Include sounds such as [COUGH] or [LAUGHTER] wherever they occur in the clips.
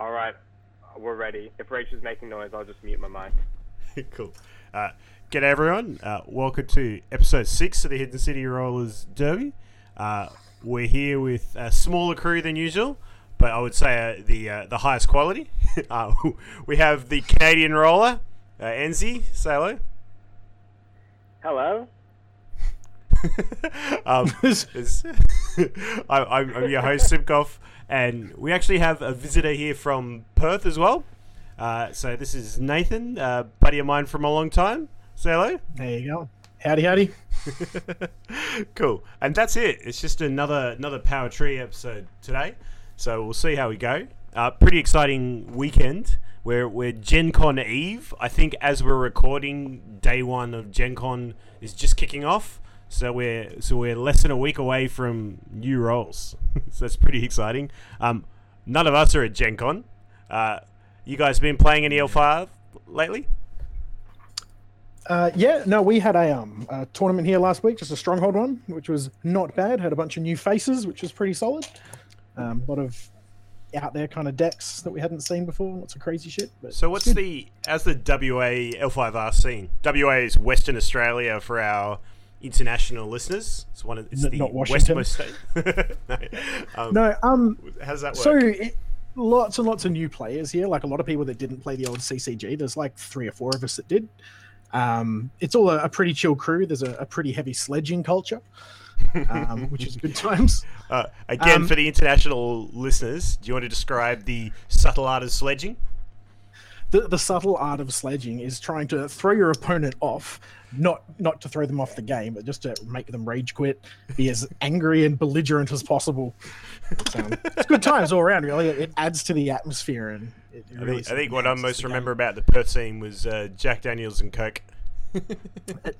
All right, we're ready. If Rach is making noise, I'll just mute my mic. [LAUGHS] cool. Uh, G'day everyone. Uh, welcome to episode six of the Hidden City Rollers Derby. Uh, we're here with a smaller crew than usual, but I would say uh, the uh, the highest quality. [LAUGHS] uh, we have the Canadian roller, uh, Enzi. Say hello. Hello. Um, [LAUGHS] it's- [LAUGHS] I, I'm, I'm your host Simkov, and we actually have a visitor here from Perth as well. Uh, so this is Nathan, uh, buddy of mine from a long time. Say hello. There you go. Howdy, howdy. [LAUGHS] cool. And that's it. It's just another another Power Tree episode today. So we'll see how we go. Uh, pretty exciting weekend. We're we're Gen Con Eve. I think as we're recording, day one of Gen Con is just kicking off. So we're so we're less than a week away from new roles. [LAUGHS] so that's pretty exciting. Um, none of us are at Gen Con. Uh, you guys been playing any L5 lately? Uh, yeah, no, we had a um a tournament here last week, just a stronghold one, which was not bad. Had a bunch of new faces, which was pretty solid. Um, a lot of out there kind of decks that we hadn't seen before. Lots of crazy shit. But So what's the as the WA L5R scene? WA is Western Australia for our international listeners. It's one of it's N- the westmost state. [LAUGHS] no. Um, no? Um, How does that work? so it, lots and lots of new players here. Like a lot of people that didn't play the old CCG. There's like three or four of us that did. Um, it's all a, a pretty chill crew. There's a, a pretty heavy sledging culture, um, [LAUGHS] which is good times. uh, again, um, for the international listeners, do you want to describe the subtle art of sledging? the, the subtle art of sledging is trying to throw your opponent off, not not to throw them off the game, but just to make them rage quit, be as angry and belligerent as possible. So, it's good times all around. Really, it adds to the atmosphere, and it I really think, I think what I most the game. remember about the Perth scene was uh, Jack Daniels and Coke.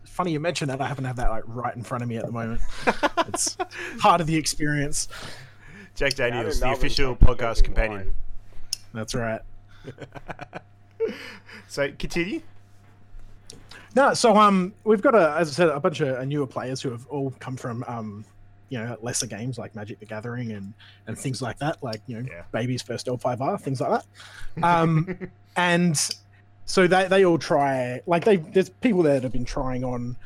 Funny you mention that. I happen to have that like right in front of me at the moment. it's part of the experience. Jack Daniels, they're the official podcast companion. wine. That's right. [LAUGHS] So continue. No, so um, we've got a, as I said, a bunch of uh, newer players who have all come from um, you know, lesser games like Magic the Gathering and and things like that, like you know, Yeah. baby's first L5R, things like that. Um, [LAUGHS] and so they they all try, like they there's people there that have been trying on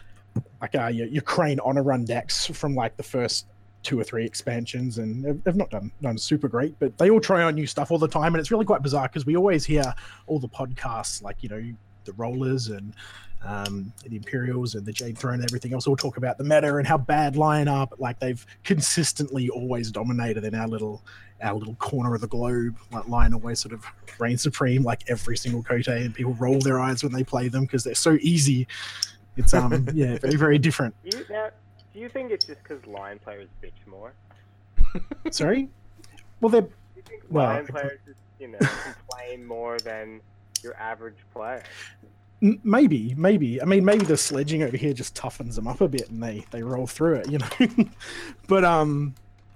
like uh, your, your Crane honor run decks from like the first two or three expansions, and they've, they've not done done super great, but they all try on new stuff all the time, and it's really quite bizarre because we always hear all the podcasts, like you know, the Rollers and um, the Imperials and the Jade Throne and everything else We'll talk about the meta and how bad Lion are, but like they've consistently always dominated in our little our little corner of the globe. Like Lion always sort of reigns supreme, like every single Kotei, and people roll their eyes when they play them because they're so easy. It's um [LAUGHS] yeah, very very different. Do you, now, do you think it's just because Lion players bitch more? Sorry. Well, they're Do you think Well, Lion players just, you know, [LAUGHS] complain more than your average player? Maybe, maybe. I mean, maybe the sledging over here just toughens them up a bit, and they they roll through it, you know. [LAUGHS] but um,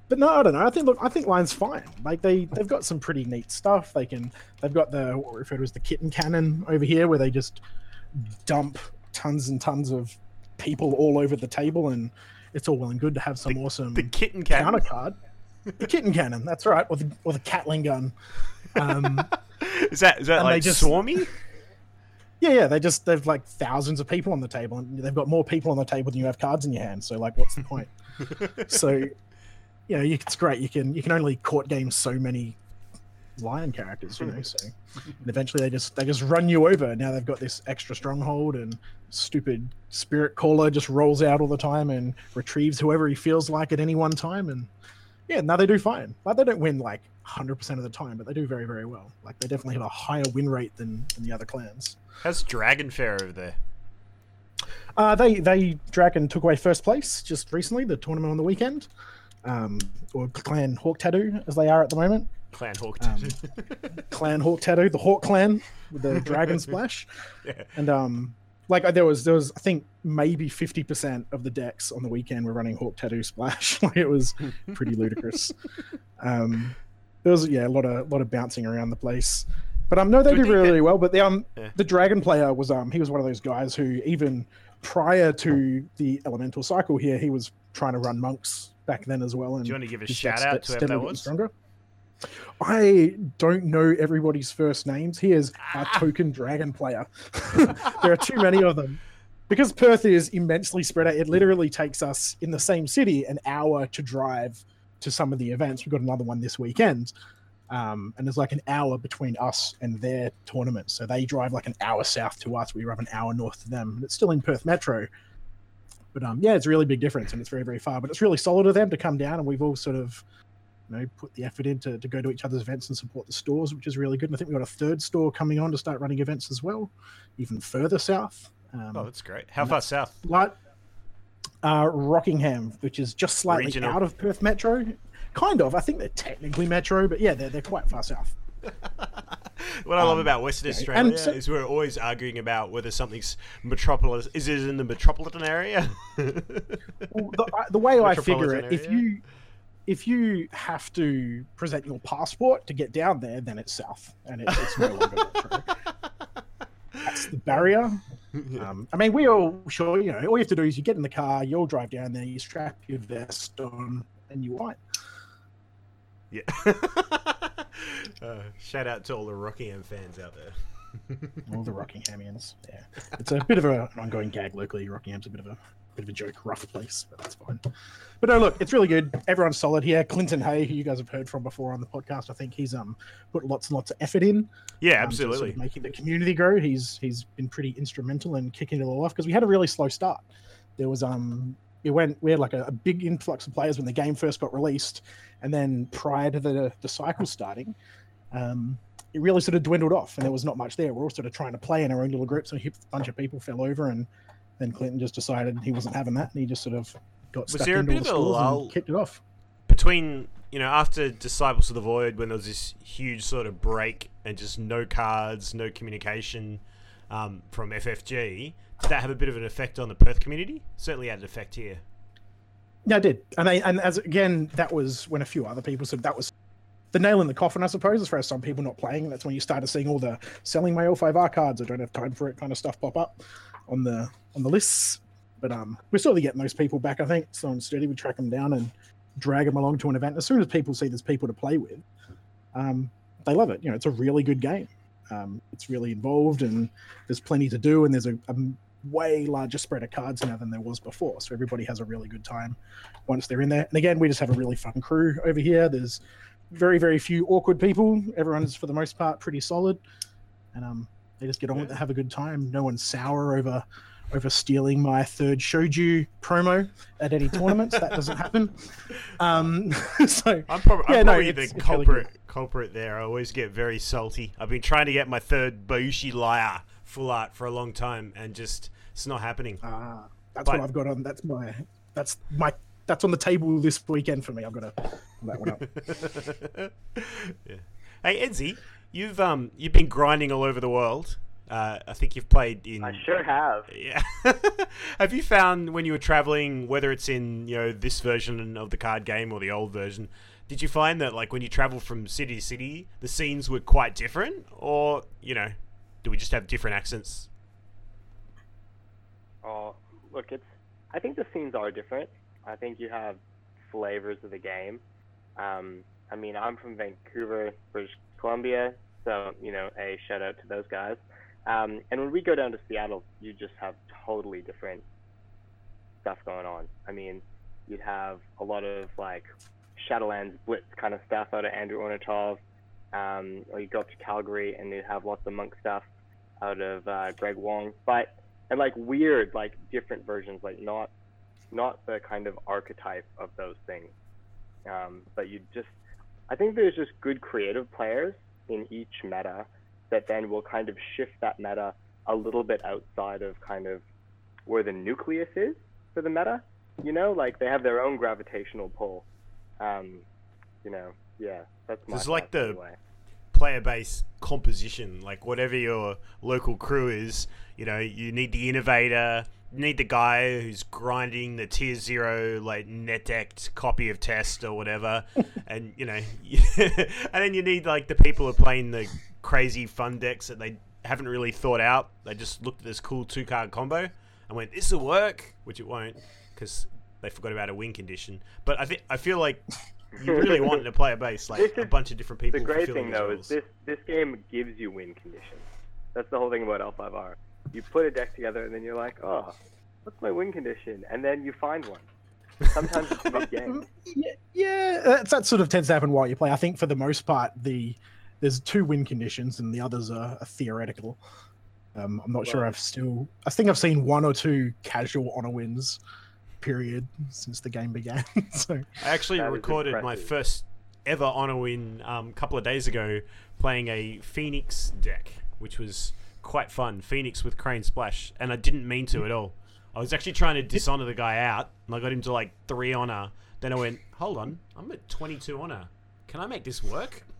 but no, I don't know. I think look, I think Lion's fine. Like they they've got some pretty neat stuff. They can they've got the what we refer to as the kitten cannon over here, where they just dump tons and tons of people all over the table, and it's all well and good to have some awesome The kitten cat. counter card. The kitten cannon, that's right, or the or the Catling gun. Um, [LAUGHS] Is that is that like just- swarmy? Yeah, yeah, they just they've like thousands of people on the table, and they've got more people on the table than you have cards in your hand. So like, what's the point? [LAUGHS] so, you know, you, it's great. You can you can only court game so many lion characters, you know. So, and eventually they just they just run you over. Now they've got this extra stronghold, and stupid spirit caller just rolls out all the time and retrieves whoever he feels like at any one time. And yeah, now they do fine. Like they don't win like hundred percent of the time, but they do very very well. Like they definitely have a higher win rate than, than the other clans. How's Dragon Fare over there? Uh, they they Dragon took away first place just recently, the tournament on the weekend, um, or Clan Hawk Tattoo as they are at the moment. Clan Hawk. Um, [LAUGHS] Clan Hawk Tattoo, the Hawk Clan with the Dragon Splash, [LAUGHS] yeah. and um, like there was there was I think maybe fifty percent of the decks on the weekend were running Hawk Tattoo Splash. [LAUGHS] like it was pretty ludicrous. Um, there was yeah a lot of lot of bouncing around the place. But um, no, they Do did really, really well. But the um, Yeah. the dragon player was um, he was one of those guys who even prior to the elemental cycle here, he was trying to run monks back then as well. And Do you want to give a shout out to whoever that was? Stronger. I don't know everybody's first names. He is our token dragon player. [LAUGHS] there are too many of them. Because Perth is immensely spread out, it literally takes us in the same city an hour to drive to some of the events. We've got another one this weekend. Um, and there's like an hour between us and their tournament. So they drive like an hour south to us. We drive an hour north to them. And it's still in Perth Metro. But um, yeah, it's a really big difference and it's very, very far. But it's really solid of them to come down and we've all sort of you know, put the effort in to, to go to each other's events and support the stores, which is really good. And I think we've got a third store coming on to start running events as well, even further south. Um, oh, that's great. How far south? Like uh, Rockingham, which is just slightly Regional. out of Perth Metro. Kind of. I think they're technically Metro, but yeah, they're, they're quite far south. [LAUGHS] what I love Um, about Western yeah, Australia so- is we're always arguing about whether something's metropolis. Is it in the metropolitan area? [LAUGHS] Well, the, I- the way I figure it, if you if you have to present your passport to get down there, then it's south, and it, it's no longer [LAUGHS] Metro. That's the barrier. Um, I mean, we all sure you know. All you have to do is you get in the car, you all drive down there, you strap your vest on, and you white. yeah. [LAUGHS] uh, shout out to all the Rockingham fans out there. [LAUGHS] All the Rockinghamians. Yeah, it's a bit of a, an ongoing gag locally. Rockingham's a bit of a bit of a joke, rough place, but that's fine. But no, look, it's really good. Everyone's solid here. Clinton Hay, who you guys have heard from before on the podcast, I think he's um put lots and lots of effort in. Yeah, um, to sort of absolutely. making the community grow. He's he's been pretty instrumental in kicking it all off because we had a really slow start. There was um it went we had like a, a big influx of players when the game first got released, and then prior to the the cycle starting, um it really sort of dwindled off and there was not much there. We're all sort of trying to play in our own little groups, and a bunch of people fell over, and then Clinton just decided he wasn't having that, and he just sort of got Was stuck there a into bit the of a lull? and kicked it off. Between you know after Disciples of the Void, when there was this huge sort of break and just no cards, no communication um, from FFG, did that have a bit of an effect on the Perth community? Certainly had an effect here. Yeah, I did, and and as again, that was when a few other people said that was the nail in the coffin, I suppose, as far as some people not playing. That's when you started seeing all the selling my L5R cards. I don't have time for it kind of stuff pop up on the on the lists. But um, we're slowly getting those people back. I think slow and steady. We track them down and drag them along to an event. As soon as people see there's people to play with, um, they love it. You know, it's a really good game. Um, it's really involved, and there's plenty to do. And there's a, a way larger spread of cards now than there was before. So everybody has a really good time once they're in there. And again, we just have a really fun crew over here. There's very, very few awkward people. Everyone's for the most part pretty solid, and um, they just get on with it, have a good time. No one's sour over over stealing my third shoju promo at any tournaments. that doesn't [LAUGHS] happen. Um, [LAUGHS] so I'm, prob- Yeah, I'm no, probably the really culprit culprit there. I always get very salty. I've been trying to get my third Bayushi Liar full art for a long time, and just it's not happening. uh, that's But- what I've got on. That's my that's my that's on the table this weekend for me. I've got to that one up. [LAUGHS] yeah. Hey Enzi, you've um you've been grinding all over the world. Uh, I think you've played in. I sure have. Yeah. [LAUGHS] have you found when you were traveling, whether it's in you know this version of the card game or the old version, did you find that like when you travel from city to city, the scenes were quite different, or you know, do we just have different accents? Oh, look, it's. I think the scenes are different. I think you have flavors of the game. Um, I mean, I'm from Vancouver, British Columbia, so you know, a shout out to those guys. Um, and when we go down to Seattle, you just have totally different stuff going on. I mean, you'd have a lot of like Shadowlands Blitz kind of stuff out of Andrew Ornatov, um, or you go up to Calgary and you'd have lots of monk stuff out of uh, Greg Wong, but and like weird, like different versions, like not not the kind of archetype of those things. Um, but you just, I think there's just good creative players in each meta that then will kind of shift that meta a little bit outside of kind of where the nucleus is for the meta. You know, like they have their own gravitational pull. Um, you know, yeah, that's my. There's like the- player base composition, like whatever your local crew is, you know, you need the innovator, need the guy who's grinding the tier zero like net decked copy of test or whatever, [LAUGHS] and you know, [LAUGHS] and then you need like the people who are playing the crazy fun decks that they haven't really thought out. They just looked at this cool two card combo and went, "This will work," which it won't because they forgot about a win condition. But I think I feel like you really want to play a base like a bunch of different people. the great thing though roles. is this this game gives you win conditions. That's the whole thing about L5R. You put a deck together and then you're like, oh, what's my win condition? And then you find one. Sometimes it's mid game. [LAUGHS] Yeah, yeah that's, that sort of tends to happen while you play. I think for the most part, the there's two win conditions and the others are, are theoretical. Um, I'm not sure. I've still. I think I've seen one or two casual honor wins, period, since the game began. [LAUGHS] so I actually That is recorded my first ever honor win um, a couple of days ago playing a Phoenix deck, which was quite fun. Phoenix with Crane Splash, and I didn't mean to at all. I was actually trying to dishonor the guy out, and I got him to like three honor. Then I went, hold on, I'm at 22 honor. Can I make this work? [LAUGHS]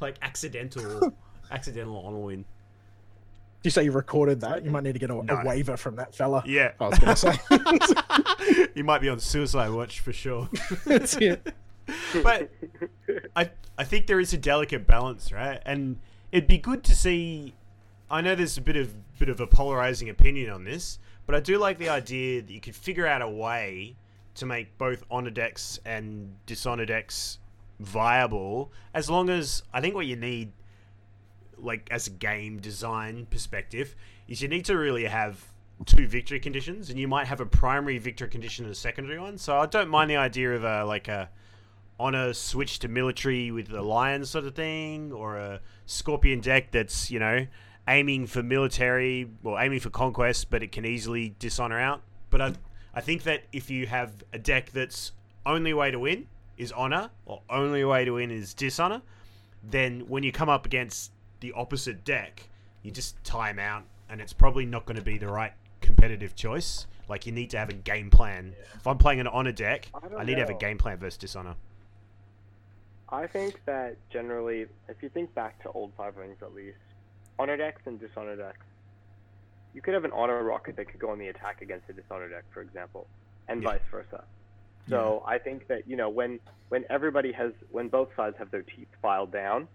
Like accidental, [LAUGHS] accidental honor win. Did you say you recorded that? You might need to get a, No. a waiver from that fella. Yeah, I was gonna say. [LAUGHS] you might be on suicide watch for sure. That's it. but I I think there is a delicate balance, right? And it'd be good to see. I know there's a bit of bit of a polarizing opinion on this, but I do like the idea that you could figure out a way to make both honor decks and dishonor decks viable, as long as I think what you need, like as a game design perspective, is you need to really have two victory conditions, and you might have a primary victory condition and a secondary one. So I don't mind the idea of a like a on a switch to military with the lion sort of thing, or a scorpion deck that's you know aiming for military or aiming for conquest, but it can easily dishonor out. But I I think that if you have a deck that's only way to win is honor, or only way to win is dishonor, then when you come up against the opposite deck, you just time out, and it's probably not going to be the right competitive choice. Like you need to have a game plan. If I'm playing an honor deck, I I, need to have a game plan versus dishonor. I think that generally, if you think back to old Five Rings at least, honor decks and dishonor decks, you could have an honor rocket that could go on the attack against a dishonor deck, for example, and Yeah. vice versa. So I think that you know when when everybody has when both sides have their teeth filed down,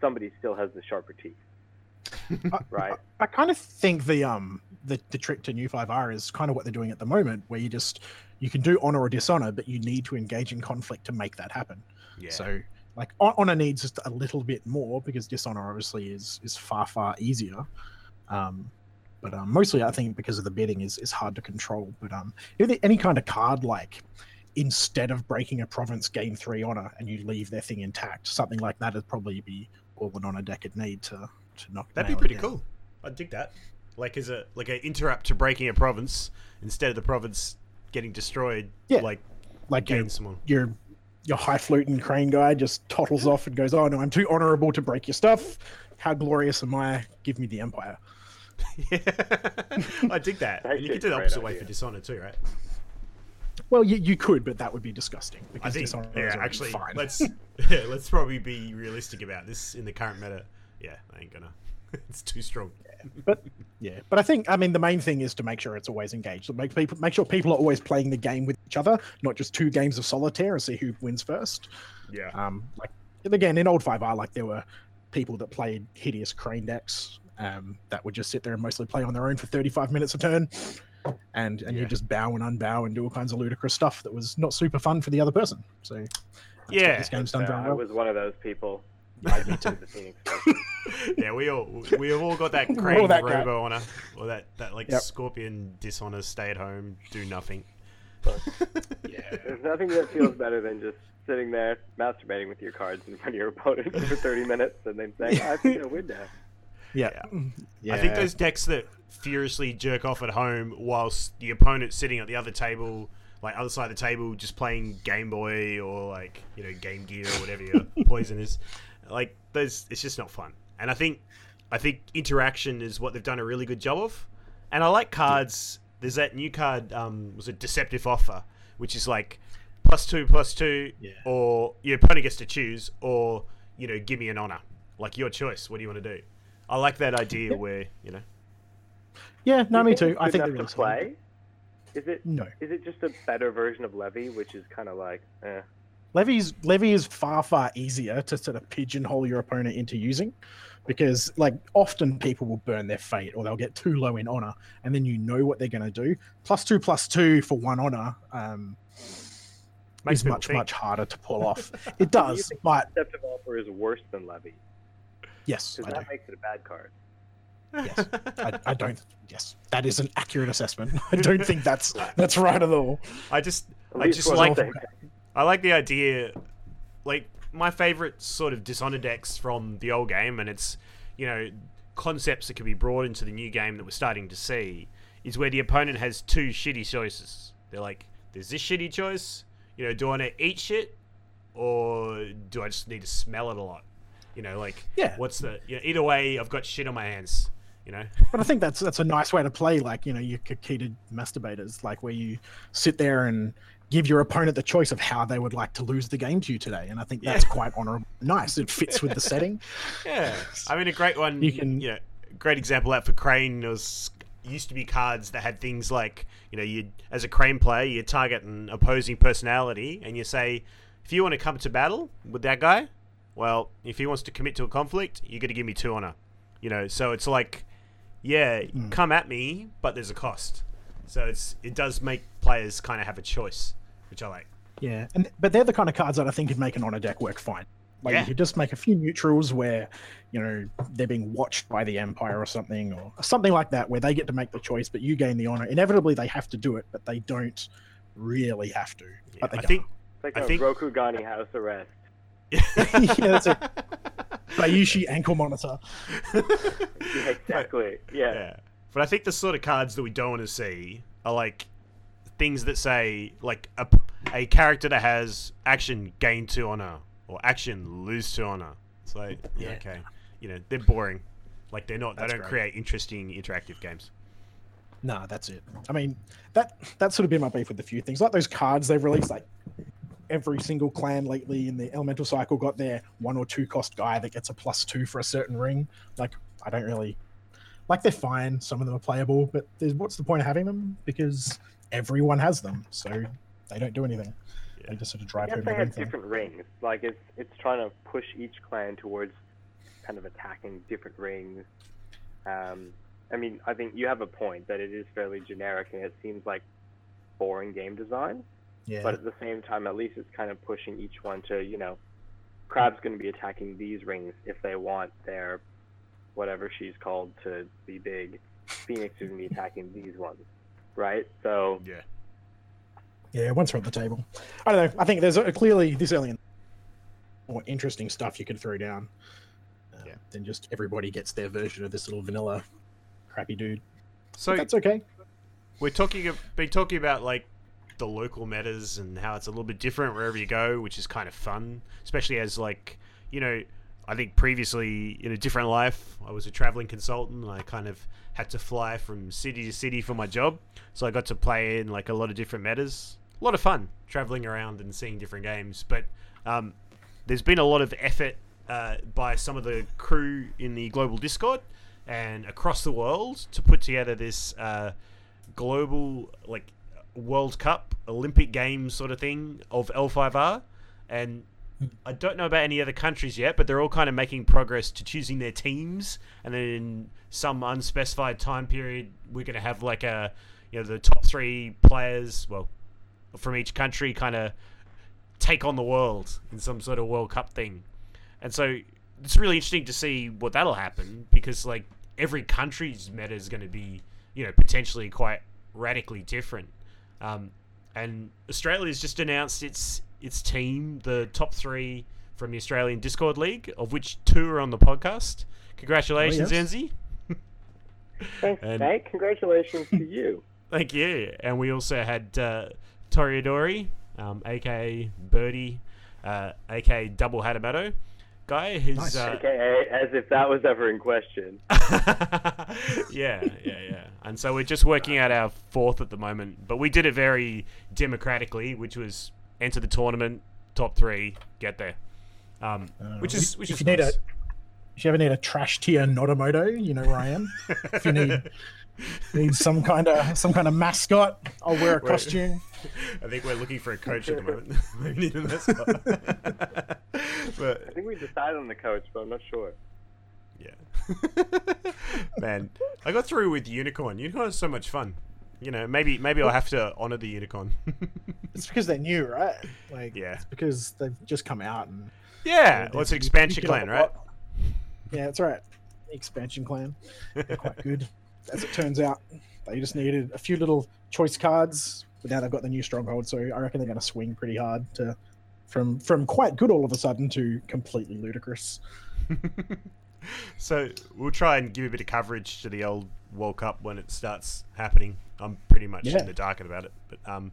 somebody still has the sharper teeth, [LAUGHS] right? I kind of think the um the, the trick to new 5R is kind of what they're doing at the moment, where you just you can do honor or dishonor, but you need to engage in conflict to make that happen. Yeah. So like honor needs just a little bit more because dishonor obviously is is far far easier. Um, but um, mostly I think because of the bidding is is hard to control. But um, any kind of card like instead of breaking a province gain three honor and you leave their thing intact, something like that would probably be all an honor deck would need to to knock. That'd be pretty cool. I'd dig that. Like as a like an interrupt to breaking a province instead of the province getting destroyed. Yeah. Like Like gain someone. your your high fluting crane guy just tottles off and goes, "Oh no, I'm too honorable to break your stuff. How glorious am I? Give me the empire." yeah. [LAUGHS] I dig that. And you could do the great opposite way for dishonor too, right? Well, you, you could, but that would be disgusting I because think dishonor is yeah, already actually fine. let's [LAUGHS] [LAUGHS] yeah, let's probably be realistic about this in the current meta. Yeah, I ain't gonna. it's too strong. But yeah, but I think I mean the main thing is to make sure it's always engaged. So make people make sure people are always playing the game with each other, not just two games of solitaire and see who wins first. Yeah. Um, like again in old five R, like there were people that played hideous crane decks um, that would just sit there and mostly play on their own for 35 minutes a turn, and and Yeah. you just bow and unbow and do all kinds of ludicrous stuff that was not super fun for the other person. So Yeah. this game's done Uh, very I was one of those people. I just did the Phoenix [LAUGHS] yeah, we all we have all got that We're crane all that guy. robo honor or that that like Yep. scorpion dishonor, stay at home, do nothing. [LAUGHS] Yeah. There's nothing that feels better than just sitting there masturbating with your cards in front of your opponent [LAUGHS] for 30 minutes and then saying, "I think I win now." Yeah. I think those decks that furiously jerk off at home whilst the opponent's sitting at the other table, like other side of the table, just playing Game Boy or like you know Game Gear or whatever your poison is, like those, it's just not fun. And I think, I think interaction is what they've done a really good job of. And I like cards. There's that new card, um, was a Deceptive Offer, which is like plus two, plus two, Yeah. or your opponent gets to choose, or you know, give me an honor, like your choice. What do you want to do? I like that idea Yeah. where you know. Yeah, no, me too. I think good they're really to solid. play. Is it No. is it just a better version of Levy, which is kind of like, eh. Levy's Levy is far far easier to sort of pigeonhole your opponent into using, because like often people will burn their fate or they'll get too low in honor, and then you know what they're going to do. Plus two plus two for one honor. Um, Makes is much think. much harder to pull off. [LAUGHS] It does, think but Step Developer is worse than Levy yes, because I, that makes it a bad card. Yes. I, I don't. Yes, that is an accurate assessment. [LAUGHS] I [LAUGHS] don't think that's that's right at all. I just I just like thing. I like the idea. Like my favorite sort of Dishonor decks from the old game, and it's you know concepts that can be brought into the new game that we're starting to see, is where the opponent has two shitty choices. They're like, "There's this shitty choice. You know, do I want to eat shit, or do I just need to smell it a lot? You know, like Yeah. what's the you know, either way? I've got shit on my hands. You know, But I think that's that's a nice way to play, like you know, your Kakita masturbators, like where you sit there and give your opponent the choice of how they would like to lose the game to you today. And I think that's Yeah. quite honorable, nice. It fits with the [LAUGHS] setting. Yeah, I mean a great one. You can- you know, great example out for Crane was used to be cards that had things like you know you as a Crane player you target an opposing personality and you say if you want to come to battle with that guy, well if he wants to commit to a conflict you got to give me two honor, you know. So it's like yeah hmm. come at me but there's a cost. So it's it does make players kind of have a choice, which I like. Yeah, and but they're the kind of cards that I think could make an honor deck work fine. Like Yeah. you could just make a few neutrals where, you know, they're being watched by the Empire or something, or something like that, where they get to make the choice, but you gain the honor. Inevitably, they have to do it, but they don't really have to. Yeah, But they I think It's like I a think- Rokugani house arrest. [LAUGHS] [LAUGHS] yeah, that's it. [LAUGHS] Bayushi ankle monitor. Yeah, exactly. Yeah. Yeah. But I think the sort of cards that we don't want to see are like things that say like a, a character that has action gain two honor or action lose two honor. It's like yeah, Yeah. okay, you know they're boring. Like they're not. That's they don't great. create interesting interactive games. No, that's it. I mean, that that's sort of been my beef with a few things, like those cards they've released. Like every single clan lately in the elemental cycle got their one or two cost guy that gets a plus two for a certain ring. Like I don't really like. They're fine. Some of them are playable, but there's, what's the point of having them? Because everyone has them, so they don't do anything. Yeah. They just sort of drive guess over they the have different rings. Like it's it's trying to push each clan towards kind of attacking different rings. Um, I mean, I think you have a point that it is fairly generic and it seems like boring game design. Yeah, But at the same time, at least it's kind of pushing each one to you know, Crab's going to be attacking these rings if they want their whatever she's called to be big. Phoenix is going to be attacking these ones, right? So Yeah. Yeah, once we're at the table. I don't know. I think there's a, clearly this early in more interesting stuff you could throw down uh, Yeah. than just everybody gets their version of this little vanilla crappy dude. So That's okay. we're talking been talking about like the local metas and how it's a little bit different wherever you go, which is kind of fun, especially as like you know. I think previously in a different life, I was a traveling consultant. And I kind of had to fly from city to city for my job, so I got to play in like a lot of different metas. A lot of fun traveling around and seeing different games. But um, there's been a lot of effort uh, by some of the crew in the global Discord and across the world to put together this uh, global like World Cup Olympic Games sort of thing of L5R, and I don't know about any other countries yet, but they're all kind of making progress to choosing their teams, and then in some unspecified time period, we're going to have like a you know the top three players, well, from each country, kind of take on the world in some sort of World Cup thing, and so it's really interesting to see what that'll happen because like every country's meta is going to be you know potentially quite radically different. Um, and Australia's just announced its its team, the top three from the Australian Discord League, of which two are on the podcast. Congratulations, Oh, yes. Enzi. thanks, [LAUGHS] And- mate. Congratulations to you. Thank you. And we also had uh, Toriadori, um, aka Birdie, uh, aka Double Hadabato guy. Who's Nice. uh, AKA, as if that was ever in question. [LAUGHS] yeah, yeah, yeah. And so we're just working out our fourth at the moment, but we did it very democratically, which was enter the tournament, top three, get there. Um, which is which if is you need nice. a if you ever need a trash tier Notamoto, you know where I am. if you need [LAUGHS] need some kind of some kind of mascot, I'll wear a Wait. costume. [LAUGHS] I think we're looking for a coach at the moment. [LAUGHS] we need a mascot. but I think we decided on the coach, but I'm not sure. yeah, man, I got through with Unicorn. Unicorn is so much fun. You know, maybe maybe I'll have to honor the unicorn. [LAUGHS] It's because they're new, right? Like, Yeah. it's because they've just come out and yeah, well, it's an expansion clan, right? Yeah, that's right. Expansion clan. They're quite good, as it turns out. They just needed a few little choice cards, but now they've got the new stronghold, so I reckon they're going to swing pretty hard to from from quite good all of a sudden to completely ludicrous. [LAUGHS] so we'll try and give a bit of coverage to the old World Cup when it starts happening. I'm pretty much Yeah. in the dark about it, but um,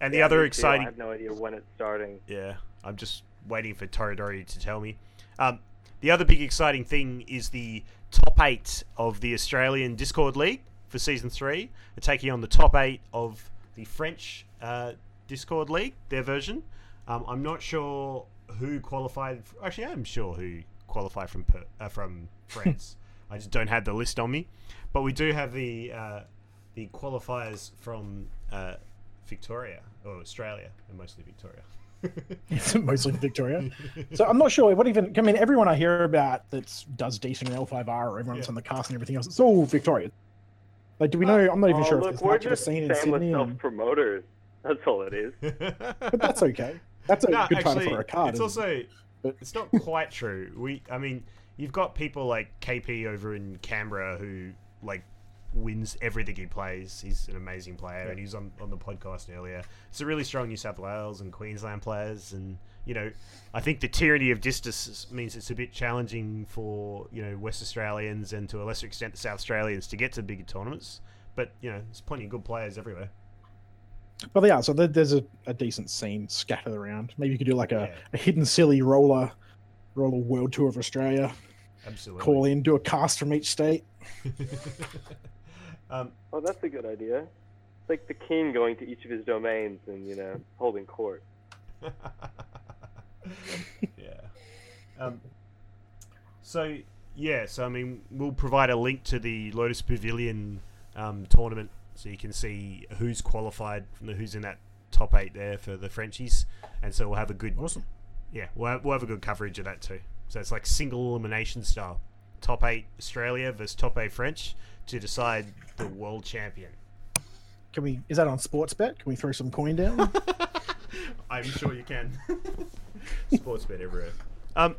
and the Yeah, other me too. I exciting, have no idea when it's starting. yeah, I'm just waiting for Toradori to tell me. Um, the other big exciting thing is the top eight of the Australian Discord League for season three. They're taking on the top eight of the French uh, Discord League, their version. Um, I'm not sure who qualified. Actually, I'm sure who qualified from per, uh, from [LAUGHS] France. I just don't have the list on me, but we do have the uh, the qualifiers from uh, Victoria or Australia, and mostly Victoria. It's [LAUGHS] [LAUGHS] mostly Victoria. So I'm not sure what even. I mean, everyone I hear about that does decent in L5R or everyone's Yeah. on the cast and everything else, it's all Victoria. Like, do we know? I'm not even oh, sure if look, there's we're much of a just scene in Sydney. And, self-promoters. That's all it is. [LAUGHS] but that's okay. That's a No, good time actually, for a card. It's also But- it's not quite true. We, I mean, you've got people like KP over in Canberra who like wins everything he plays. He's an amazing player, and he's on on the podcast earlier. It's a really strong New South Wales and Queensland players, and you know, I think the tyranny of distance means it's a bit challenging for you know West Australians and to a lesser extent the South Australians to get to bigger tournaments. But you know, there's plenty of good players everywhere. But yeah, so there's a, a decent scene scattered around. Maybe you could do like a, Yeah. a hidden silly roller, roller world tour of Australia. Absolutely. Call in, do a cast from each state. [LAUGHS] um, Oh, that's a good idea. It's like the king going to each of his domains and you know holding court. [LAUGHS] yeah. Um, so yeah, so I mean, we'll provide a link to the Lotus Pavilion um, tournament, so you can see who's qualified, who's in that top eight there for the Frenchies, and so we'll have a good Awesome. yeah, we'll have, we'll have a good coverage of that too. So it's like single elimination style, top eight Australia versus top eight French to decide the world champion. Can we? Is that on Sportsbet? Can we throw some coin down? [LAUGHS] I'm sure you can. [LAUGHS] Sports bet everywhere. Um,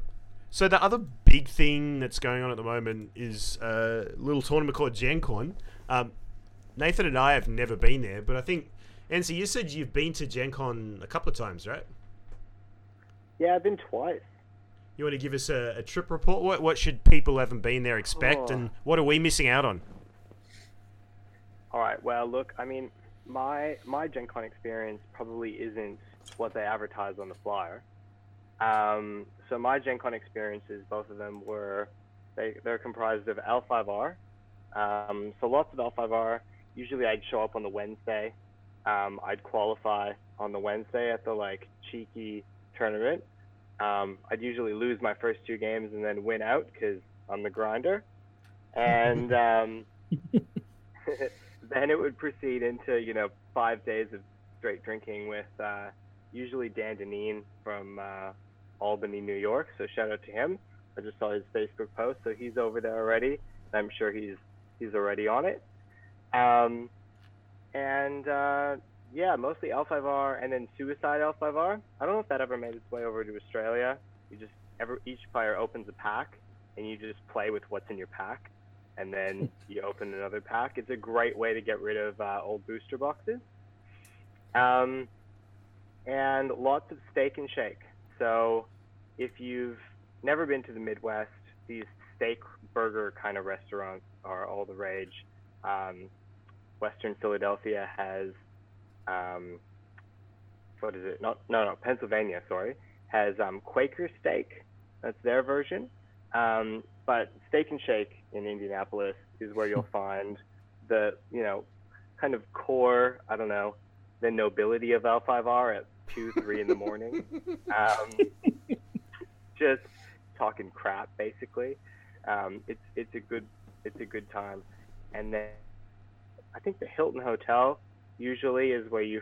so the other big thing that's going on at the moment is a little tournament called GenCon. Um, Nathan and I have never been there, but I think, Enzi, you said you've been to GenCon a couple of times, right? Yeah, I've been twice. You want to give us a, a trip report? What what should people who haven't been there expect, Oh. and what are we missing out on? All right. Well, look, I mean, my my Gen Con experience probably isn't what they advertise on the flyer. Um, so my Gen Con experiences, both of them were they they're comprised of L5R. Um, so lots of L5R. Usually, I'd show up on the Wednesday. Um, I'd qualify on the Wednesday at the like cheeky tournament. Um, I'd usually lose my first two games and then win out because I'm the grinder. And [LAUGHS] um, [LAUGHS] then it would proceed into you know five days of straight drinking with uh, usually Dan Deneen from uh, Albany, New York. So shout out to him. I just saw his Facebook post, so he's over there already. I'm sure he's he's already on it. Um, and uh, yeah, mostly L5R and then Suicide L5R. I don't know if that ever made its way over to Australia. You just every each player opens a pack and you just play with what's in your pack and then [LAUGHS] you open another pack. It's a great way to get rid of uh, old booster boxes. Um, and lots of steak and shake. So if you've never been to the Midwest, these steak burger kind of restaurants are all the rage. Um, Western Philadelphia has, um, what is it? Not, no, no, Pennsylvania, sorry, has um, Quaker steak. That's their version. Um, but Steak and Shake in Indianapolis is where you'll [LAUGHS] find the, you know, kind of core, I don't know, the nobility of L5R at 2, 3 in the morning. [LAUGHS] Um, just talking crap, basically. Um, it's, it's a good, it's a good time. And then I think the Hilton Hotel usually is where you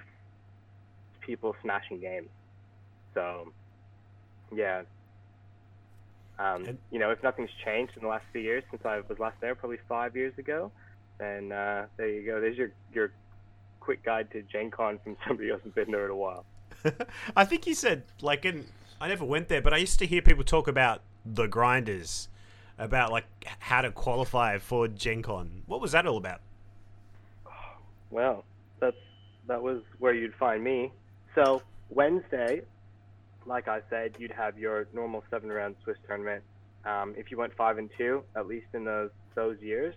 people smashing games. So, yeah, um, you know, if nothing's changed in the last few years since I was last there, probably five years ago, then uh, there you go. There's your your quick guide to Gen Con from [LAUGHS] somebody who hasn't been there in a while. [LAUGHS] I think you said like in I never went there, but I used to hear people talk about the grinders, about like how to qualify for Gen Con. What was that all about? Well, that's that was where you'd find me. So Wednesday, like I said, you'd have your normal seven round Swiss tournament. Um, if you went five and two, at least in those those years,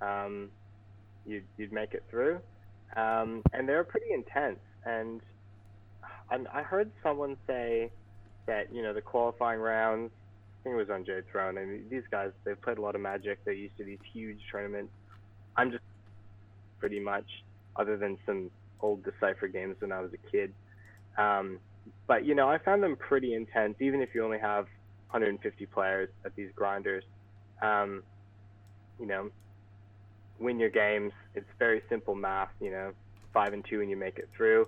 um, you'd you'd make it through. Um, and they're pretty intense. And I, I heard someone say that you know the qualifying rounds. I think it was on Jade Throne. I mean, these guys they've played a lot of Magic. They're used to these huge tournaments. I'm just pretty much, other than some old Decipher games when I was a kid. Um, but you know, I found them pretty intense, even if you only have 150 players at these grinders. Um, you know, win your games. It's very simple math. You know, five and two, and you make it through.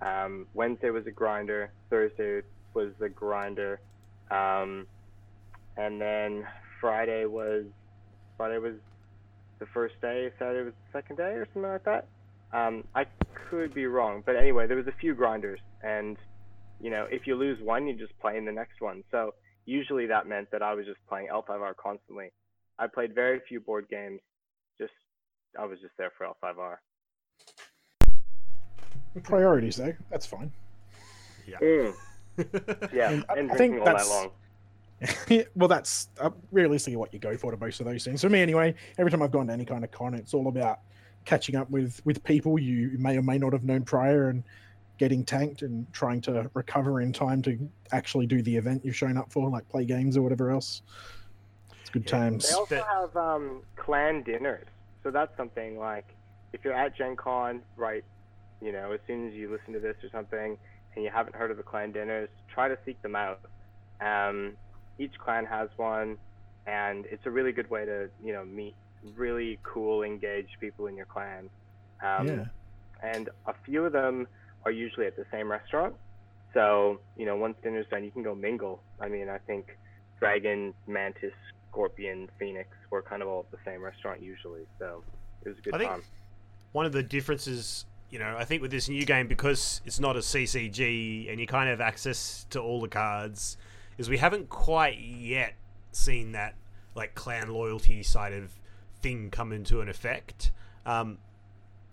Um, Wednesday was a grinder. Thursday was the grinder, um, and then Friday was Friday was the first day. Saturday was the second day, or something like that. Um, I could be wrong, but anyway, there was a few grinders, and you know, if you lose one, you just play in the next one. So usually that meant that I was just playing L5R constantly. I played very few board games. Just I was just there for L5R. Priorities, though. That's fine. Yeah. Mm, [LAUGHS] yeah, And I- and I drinking think all night that's- long. [LAUGHS] well, that's uh, realistically what you go for to most of those things. For me, anyway, every time I've gone to any kind of con, it's all about catching up with with people you may or may not have known prior and getting tanked and trying to recover in time to actually do the event you've shown up for, like play games or whatever else. It's good Yeah. times. They also have um, clan dinners. So that's something like if you're at Gen Con, right, you know, as soon as you listen to this or something and you haven't heard of the clan dinners, try to seek them out. Um, each clan has one, and it's a really good way to, you know, meet really cool, engaged people in your clan. Um, yeah. and a few of them are usually at the same restaurant. So, you know, once dinner's done, you can go mingle. I mean, I think Dragon, Mantis, Scorpion, Phoenix were kind of all at the same restaurant usually. So it was a good I time. One of the differences, you know, I think with this new game because it's not a CCG and you kind of have access to all the cards, is we haven't quite yet seen that like clan loyalty side of thing come into an effect. Um,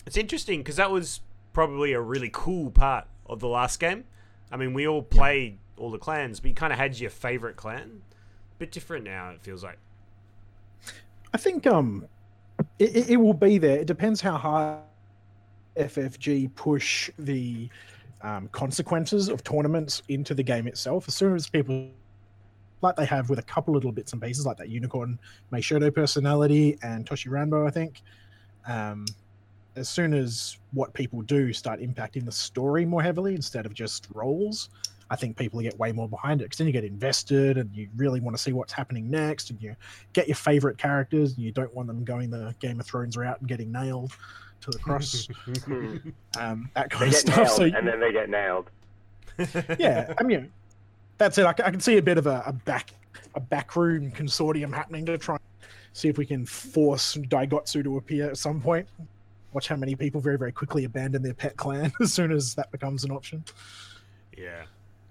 it's interesting because that was probably a really cool part of the last game. I mean, we all played all the clans, but you kind of had your favorite clan. A bit different now. It feels like. I think um, it, it- will be there. It depends how hard FFG push the um, consequences of tournaments into the game itself. As soon as people, like they have with a couple little bits and pieces, like that Unicorn Mayshoto personality and Toshi Ranbo, I think. Um, as soon as what people do start impacting the story more heavily instead of just roles, I think people get way more behind it because then you get invested and you really want to see what's happening next and you get your favorite characters and you don't want them going the Game of Thrones route and getting nailed to the cross, [LAUGHS] Hmm. um, that They kind of get stuff. nailed So and then they get nailed. [LAUGHS] yeah, I mean, that's it. I can see a bit of a, a back a backroom consortium happening to try and see if we can force Daigotsu to appear at some point. Watch how many people very very quickly abandon their pet clan [LAUGHS] as soon as that becomes an option. Yeah,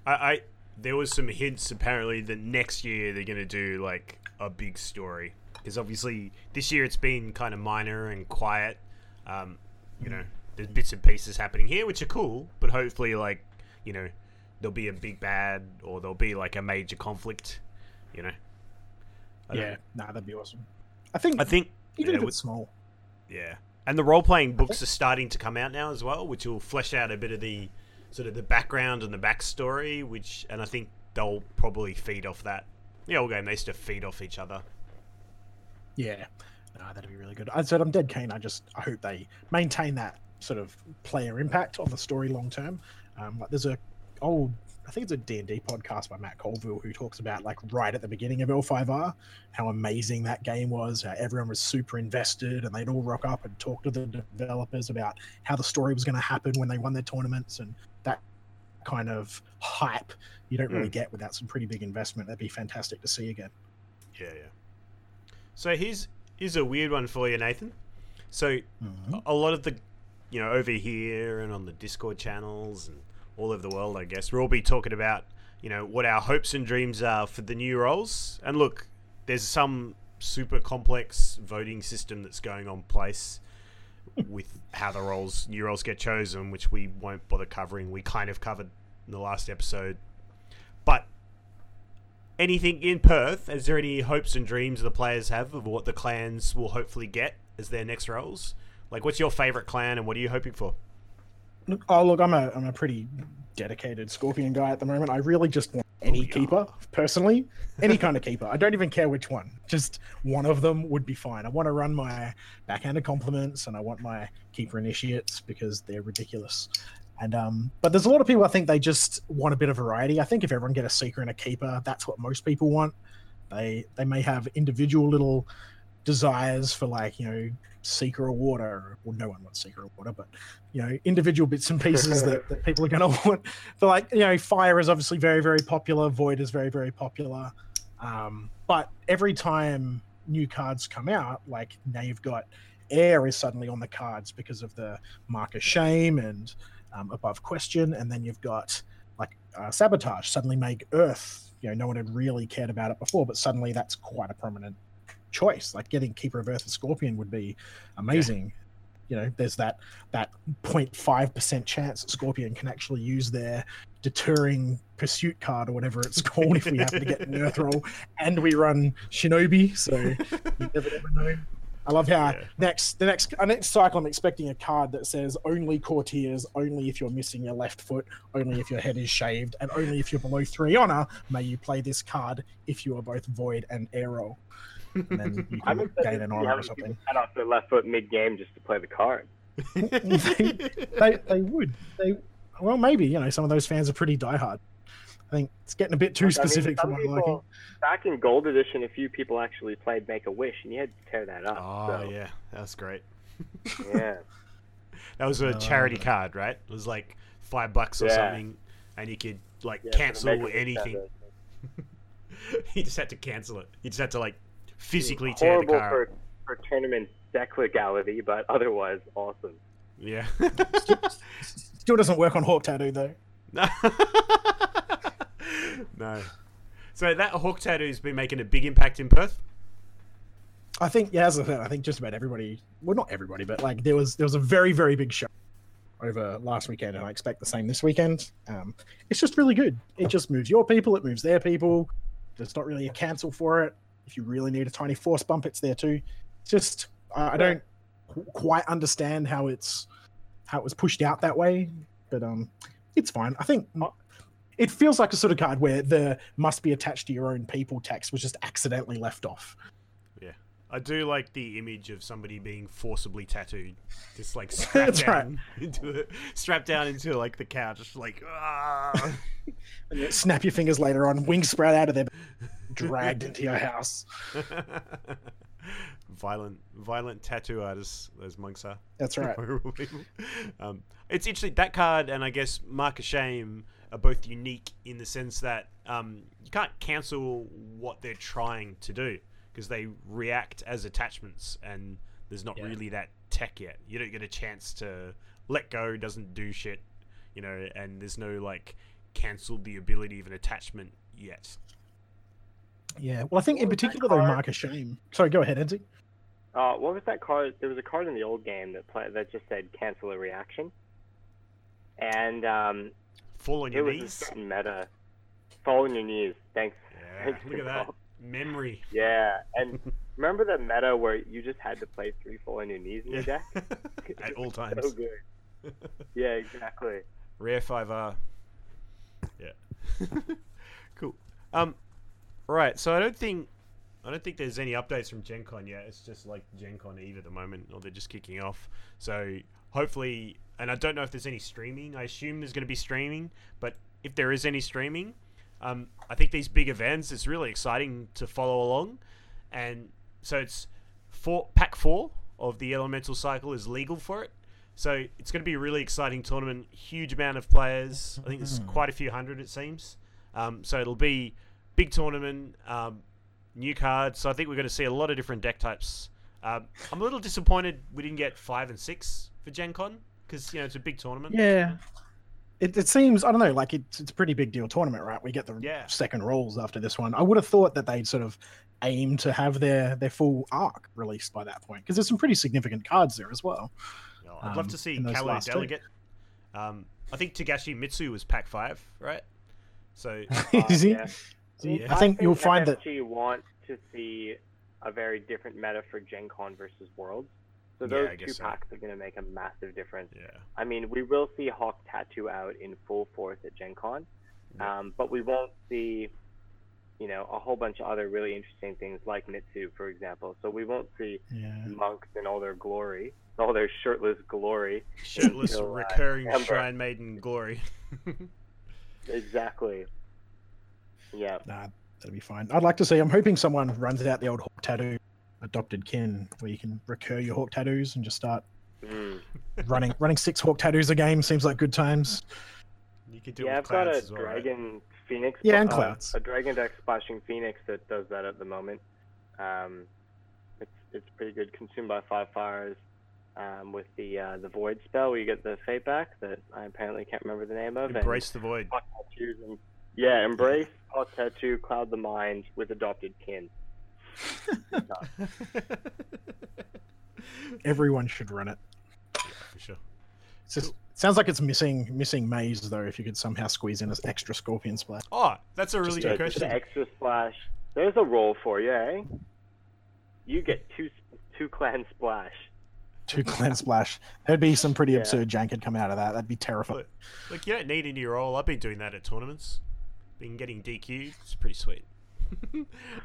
I, I there was some hints apparently that next year they're gonna do like a big story because obviously this year it's been kind of minor and quiet. Um, you know, there's bits and pieces happening here which are cool, but hopefully like you know there'll be a big bad or there'll be like a major conflict. You know. I Yeah, know. nah, that'd be awesome. I think I think even yeah, if with- it's small. Yeah, and the role playing books are starting to come out now as well, which will flesh out a bit of the sort of the background and the backstory. Which, and I think they'll probably feed off that. The old game they used to feed off each other. Yeah, no, that'd be really good. I said I'm dead keen. I just I hope they maintain that sort of player impact on the story long term. Um, like there's a old I think it's a D&D podcast by Matt Colville who talks about like right at the beginning of L5R how amazing that game was, how everyone was super invested and they'd all rock up and talk to the developers about how the story was going to happen when they won their tournaments and that kind of hype you don't really get without some pretty big investment. That'd be fantastic to see again. Yeah, yeah. So here's here's a weird one for you, Nathan. So Mhm. a lot of the you know, over here and on the Discord channels and all over the world, I guess, we'll all be talking about, you know, what our hopes and dreams are for the new roles. And look, there's some super complex voting system that's going on place with how the roles new roles get chosen, which we won't bother covering. We kind of covered in the last episode. But anything in Perth, is there any hopes and dreams the players have of what the clans will hopefully get as their next roles? Like what's your favourite clan and what are you hoping for? Look, oh look, I'm a I'm a pretty dedicated Scorpion guy at the moment. I really just want any keeper, personally, [LAUGHS] any kind of keeper. I don't even care which one. Just one of them would be fine. I want to run my backhanded compliments and I want my keeper initiates because they're ridiculous. And um, but there's a lot of people I think they just want a bit of variety. I think if everyone get a seeker and a keeper, that's what most people want. They they may have individual little desires for like you know seeker or water. Well, no one wants seeker or water, but you know individual bits and pieces that, [LAUGHS] that people are going [LAUGHS] to want. But like you know, fire is obviously very very popular. Void is very very popular. Um, but every time new cards come out, like now you've got air is suddenly on the cards because of the mark of shame and um, above question, and then you've got like uh, sabotage suddenly make earth. You know, no one had really cared about it before, but suddenly that's quite a prominent choice. Like getting Keeper of Earth and Scorpion would be amazing. You know, there's that that 0.5 percent chance that Scorpion can actually use their deterring pursuit card or whatever it's [LAUGHS] called if we happen to get an Earth roll, and we run Shinobi. So you never ever know. I love how Yeah. next the next uh, next cycle I'm expecting a card that says only courtiers, only if you're missing your left foot, only if your head is shaved, and only if you're below three honor may you play this card if you are both void and arrow. And then you I'm can excited gain an see honor how or something. people cut off their left foot mid game just to play the card. they they would they well maybe you know some of those fans are pretty diehard. I think it's getting a bit too Look, I mean, specific for some my liking. Back in Gold Edition, a few people actually played Make a Wish, and you had to tear that up. oh so, yeah, that's great. yeah. [LAUGHS] That was a No, charity no. card, right? It was like five bucks or Yeah. something, and you could like yeah, cancel anything. [LAUGHS] You just had to cancel it. You just had to like physically tear the Horrible for, for tournament deck legality, but otherwise awesome. Yeah. [LAUGHS] Still doesn't work on Hawk Tattoo though. no. [LAUGHS] no. So that hawk tattoo's been making a big impact in Perth. I think yeah, as I said, I think just about everybody. Well, not everybody, but like there was there was a very very big show over last weekend, and I expect the same this weekend. Um, it's just really good. It just moves your people, it moves their people. There's not really a cancel for it. If you really need a tiny force bump, it's there too. It's just I, I don't qu- quite understand how it's how it was pushed out that way, but um, it's fine. I think it feels like a sort of card where the must be attached to your own people text was just accidentally left off. Yeah, I do like the image of somebody being forcibly tattooed, just like [LAUGHS] strapped That's right. down into it, strapped down into like the couch, just like ah. [LAUGHS] Snap your fingers later on, wings sprout out of there, [LAUGHS] dragged into your house. [LAUGHS] violent, violent tattoo artists. Those monks are. That's right. [LAUGHS] Um, it's interesting that card and I guess Mark of Shame are both unique in the sense that um, you can't cancel what they're trying to do because they react as attachments and there's not Yeah. really that tech yet. You don't get a chance to let go. Doesn't do shit, you know, and there's no like cancel the ability of an attachment yet. Yeah. Well, I think in What was that particular, though. Mark of Shame. Sorry, go ahead, Enzi. Uh, what was that card? There was a card in the old game that play, that just said cancel a reaction, and um, Fall on it your was knees. certain meta. Fall on your knees. Thanks. Yeah, Thanks, look at that Paul. memory. Yeah, and [LAUGHS] remember the meta where you just had to play three fall on your knees in your deck? [LAUGHS] At all [LAUGHS] times. So good. Yeah, exactly. Rare five R. Yeah. cool. Um. Right. So I don't think I don't think there's any updates from Gen Con yet. It's just like Gen Con Eve at the moment, or they're just kicking off. So hopefully, and I don't know if there's any streaming. I assume there's going to be streaming, but if there is any streaming, um, I think these big events, it's really exciting to follow along, and so it's four pack four of the elemental cycle is legal for it. So it's going to be a really exciting tournament. Huge amount of players. I think there's quite a few hundred, it seems. Um, so it'll be big tournament, um, new cards. So I think we're going to see a lot of different deck types. Um, I'm a little disappointed we didn't get five and six for Gen Con Because you know it's a big tournament. Yeah. It, it seems I don't know like it's it's a pretty big deal tournament right we get the Yeah. second rolls after this one I would have thought that they'd sort of aim to have their their full arc released by that point because there's some pretty significant cards there as well You I'd love um, to see in Kalu delegate. Um, I think Togashi Mitsu was pack five, right? So [LAUGHS] Is he? yeah. Yeah. I think you'll find that FFG want to see a very different meta for Gen Con versus Worlds. So Yeah, those I guess two so. packs are going to make a massive difference. yeah, I mean, we will see Hawk Tattoo out in full force at Gen Con, Yeah. um, but we won't see, you know, a whole bunch of other really interesting things like Mitsu, for example. So we won't see yeah monks in all their glory, all their shirtless glory. shirtless until, uh, recurring Ember. shrine maiden glory. [LAUGHS] Exactly. Yeah. nah that'll be fine I'd like to see I'm hoping someone runs out the old hawk tattoo adopted kin where you can recur your hawk tattoos and just start Mm. running running six hawk tattoos a game seems like good times you could do Yeah, it I've with got a as well, right? dragon phoenix. Yeah, and uh, clouds. A dragon deck splashing phoenix that does that at the moment. Um, it's it's pretty good. Consumed by five fires. Um, with the uh, the void spell, where you get the fate back that I apparently can't remember the name of. and Embrace the void. and yeah, embrace hot tattoo, cloud the mind with adopted kin. [LAUGHS] everyone should run it For sure. It's just, sounds like it's missing missing maze though. If you could somehow squeeze in an extra scorpion splash. Oh, that's a really Just good a- Just question. an extra splash. There's a roll for you, eh? You get two two clan splash. Two clan splash. There'd be some pretty Yeah. absurd jank would come out of that. That'd be terrifying. Look, look, you don't need any roll. I've been doing that at tournaments. Been getting DQ. It's pretty sweet. [LAUGHS]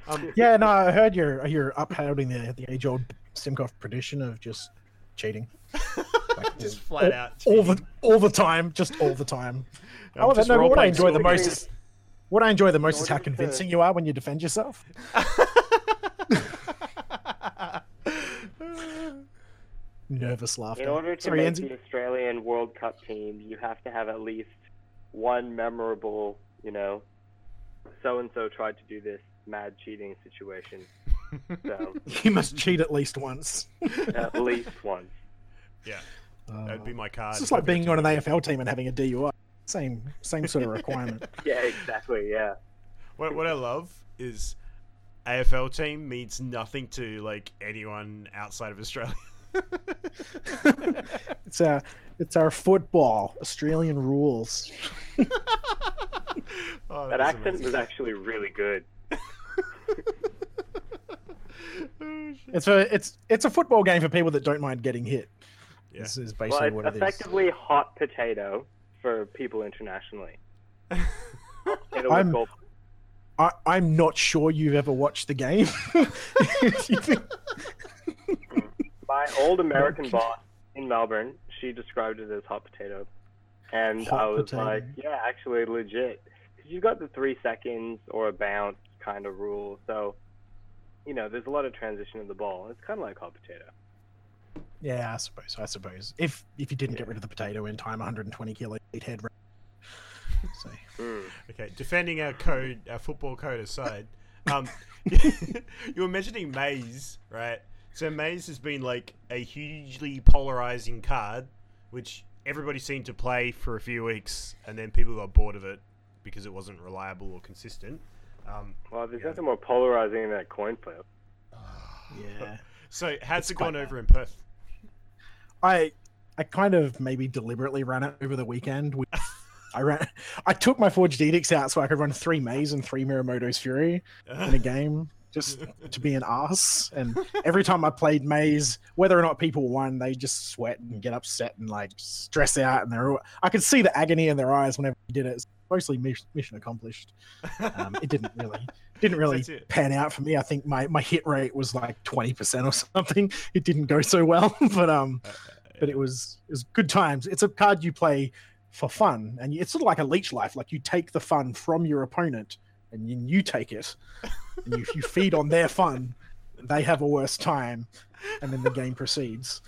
um, Yeah, no, I heard you're you're upholding the the age old Simkov tradition of just cheating. [LAUGHS] Like, just all- flat out. all the all the time, just all the time. [LAUGHS] I'm oh, no, what I role-playing enjoy the most is what I enjoy the most is how convincing you are when you defend yourself. Nervous laughter. In order to Sorry, make Enzi. the Australian World Cup team, you have to have at least one memorable, you know, so and so tried to do this mad cheating situation. So [LAUGHS] You must cheat at least once. [LAUGHS] at least once. yeah, Uh, that'd be my card. it's just like being on an. AFL team and having a DUI. Same same sort of requirement. [LAUGHS] Yeah, exactly. Yeah. What, what I love is AFL team means nothing to like anyone outside of Australia. [LAUGHS] it's our it's our football Australian rules. [LAUGHS] oh, That is accent amazing. was actually really good. [LAUGHS] Oh. It's a it's it's a football game for people that don't mind getting hit. Yeah. This is Well, basically it's what it is. effectively hot potato for people internationally. I'm- I, I'm not sure you've ever watched the game. If you think- My old American boss in Melbourne, she described it as hot potato, and Hot I was potato. like, yeah, actually legit, because you've got the three seconds or a bounce kind of rule, so you know there's a lot of transition of the ball. It's kind of like hot potato. yeah, I suppose. I suppose if if you didn't get rid of the potato in time, 120 kilo eight head. ra- [LAUGHS] So Mm. Okay, defending our code, our football code aside, um, [LAUGHS] [LAUGHS] you were mentioning Maze, right? So Maze has been like a hugely polarizing card, which everybody seemed to play for a few weeks, and then people got bored of it because it wasn't reliable or consistent. Um, Well, there's Yeah. nothing more polarizing than that coin flip. [SIGHS] yeah, [LAUGHS] so how's It's it gone over in Perth? I I kind of maybe deliberately ran it over the weekend. With, [LAUGHS] I ran. I took my forged edicts out so I could run three Maze and three Mirumoto's Fury in a [LAUGHS] game just [LAUGHS] to be an ass. And every time I played Maze, whether or not people won, they just sweat and get upset and like stress out. And they're all, I could see the agony in their eyes whenever we did it. It's mostly mission accomplished. Um, it didn't [LAUGHS] really didn't really pan out for me. I think my, my hit rate was like twenty percent or something. It didn't go so well, [LAUGHS] but um, but it was it was good times. It's a card you play for fun, and it's sort of like a leech life. Like you take the fun from your opponent, and then you take it, and you, you feed on their fun. They have a worse time, and then the game proceeds.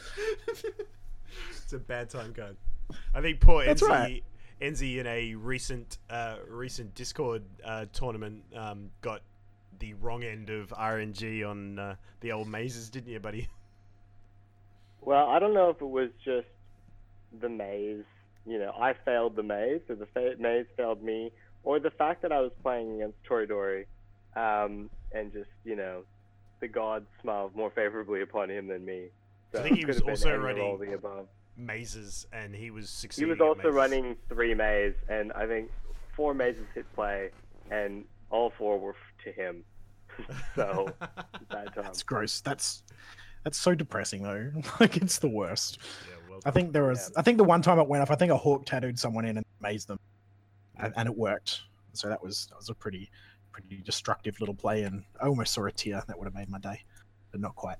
it's a bad time card. I think poor That's Enzi, right. Enzi in a recent uh, recent Discord uh, tournament um, got the wrong end of RNG on uh, the old mazes, didn't you, buddy? Well, I don't know if it was just the maze. You know, I failed the maze, or the fa- maze failed me, or the fact that I was playing against Toridori, um, and just you know, the gods smiled more favorably upon him than me. So I think he was could have been also running- all the above. mazes, and he was succeeding. He succeeding. was at also mazes. running three mazes, and I think four mazes hit play, and all four were f- to him. [LAUGHS] so [LAUGHS] bad time. That's gross. That's that's so depressing though. [LAUGHS] like it's the worst. yeah, well, I think there was. I think the one time it went off, I think a hawk tattooed someone in and mazed them, and, and it worked. So that was that was a pretty pretty destructive little play, and I almost saw a tear that would have made my day, but not quite.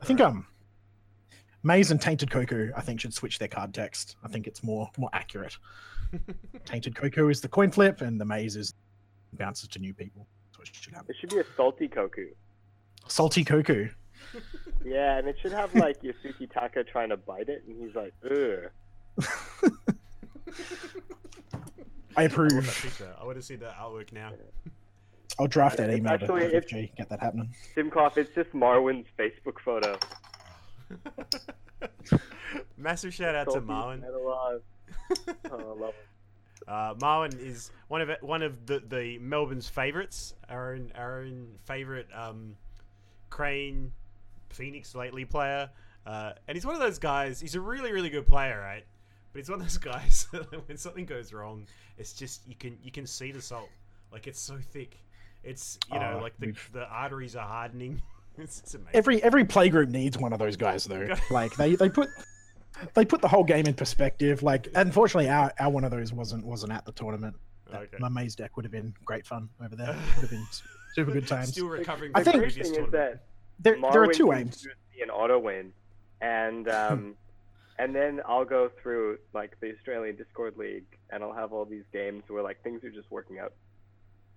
I think um, Maze and Tainted Koku, I think should switch their card text. I think it's more more accurate. [LAUGHS] Tainted Koku is the coin flip, and the Maze is bounces to new people. That's what should happen. It should be a salty Koku. Salty Koku. [LAUGHS] Yeah, and it should have like Yasuki Taka trying to bite it, and he's like, ugh. [LAUGHS] I I want that approve. picture. I want to see the artwork now. [LAUGHS] I'll draft that email actually- to FFG. Get that happening. Simcoff, it's just Marwin's Facebook photo. [LAUGHS] Massive shout out to Marwin. dead alive. [LAUGHS] Oh, I love it. Uh, Marwin is one of one of the, the Melbourne's favourites. Our own our own favourite um, Crane Phoenix lately player, uh, and he's one of those guys. He's a really really good player, right? But he's one of those guys [LAUGHS] when something goes wrong, it's just you can you can see the salt. Like it's so thick. It's you know Oh, like the the arteries are hardening. [LAUGHS] it's, it's amazing. Every every playgroup needs one of those guys though. [LAUGHS] like they, they put they put the whole game in perspective. Like unfortunately our, our one of those wasn't wasn't at the tournament. Okay. My maze deck would have been great fun over there. Would have been super good times. Still recovering I think- the The previous thing is that There there are two aims. an auto win, and um, and then I'll go through like the Australian Discord League, and I'll have all these games where like things are just working out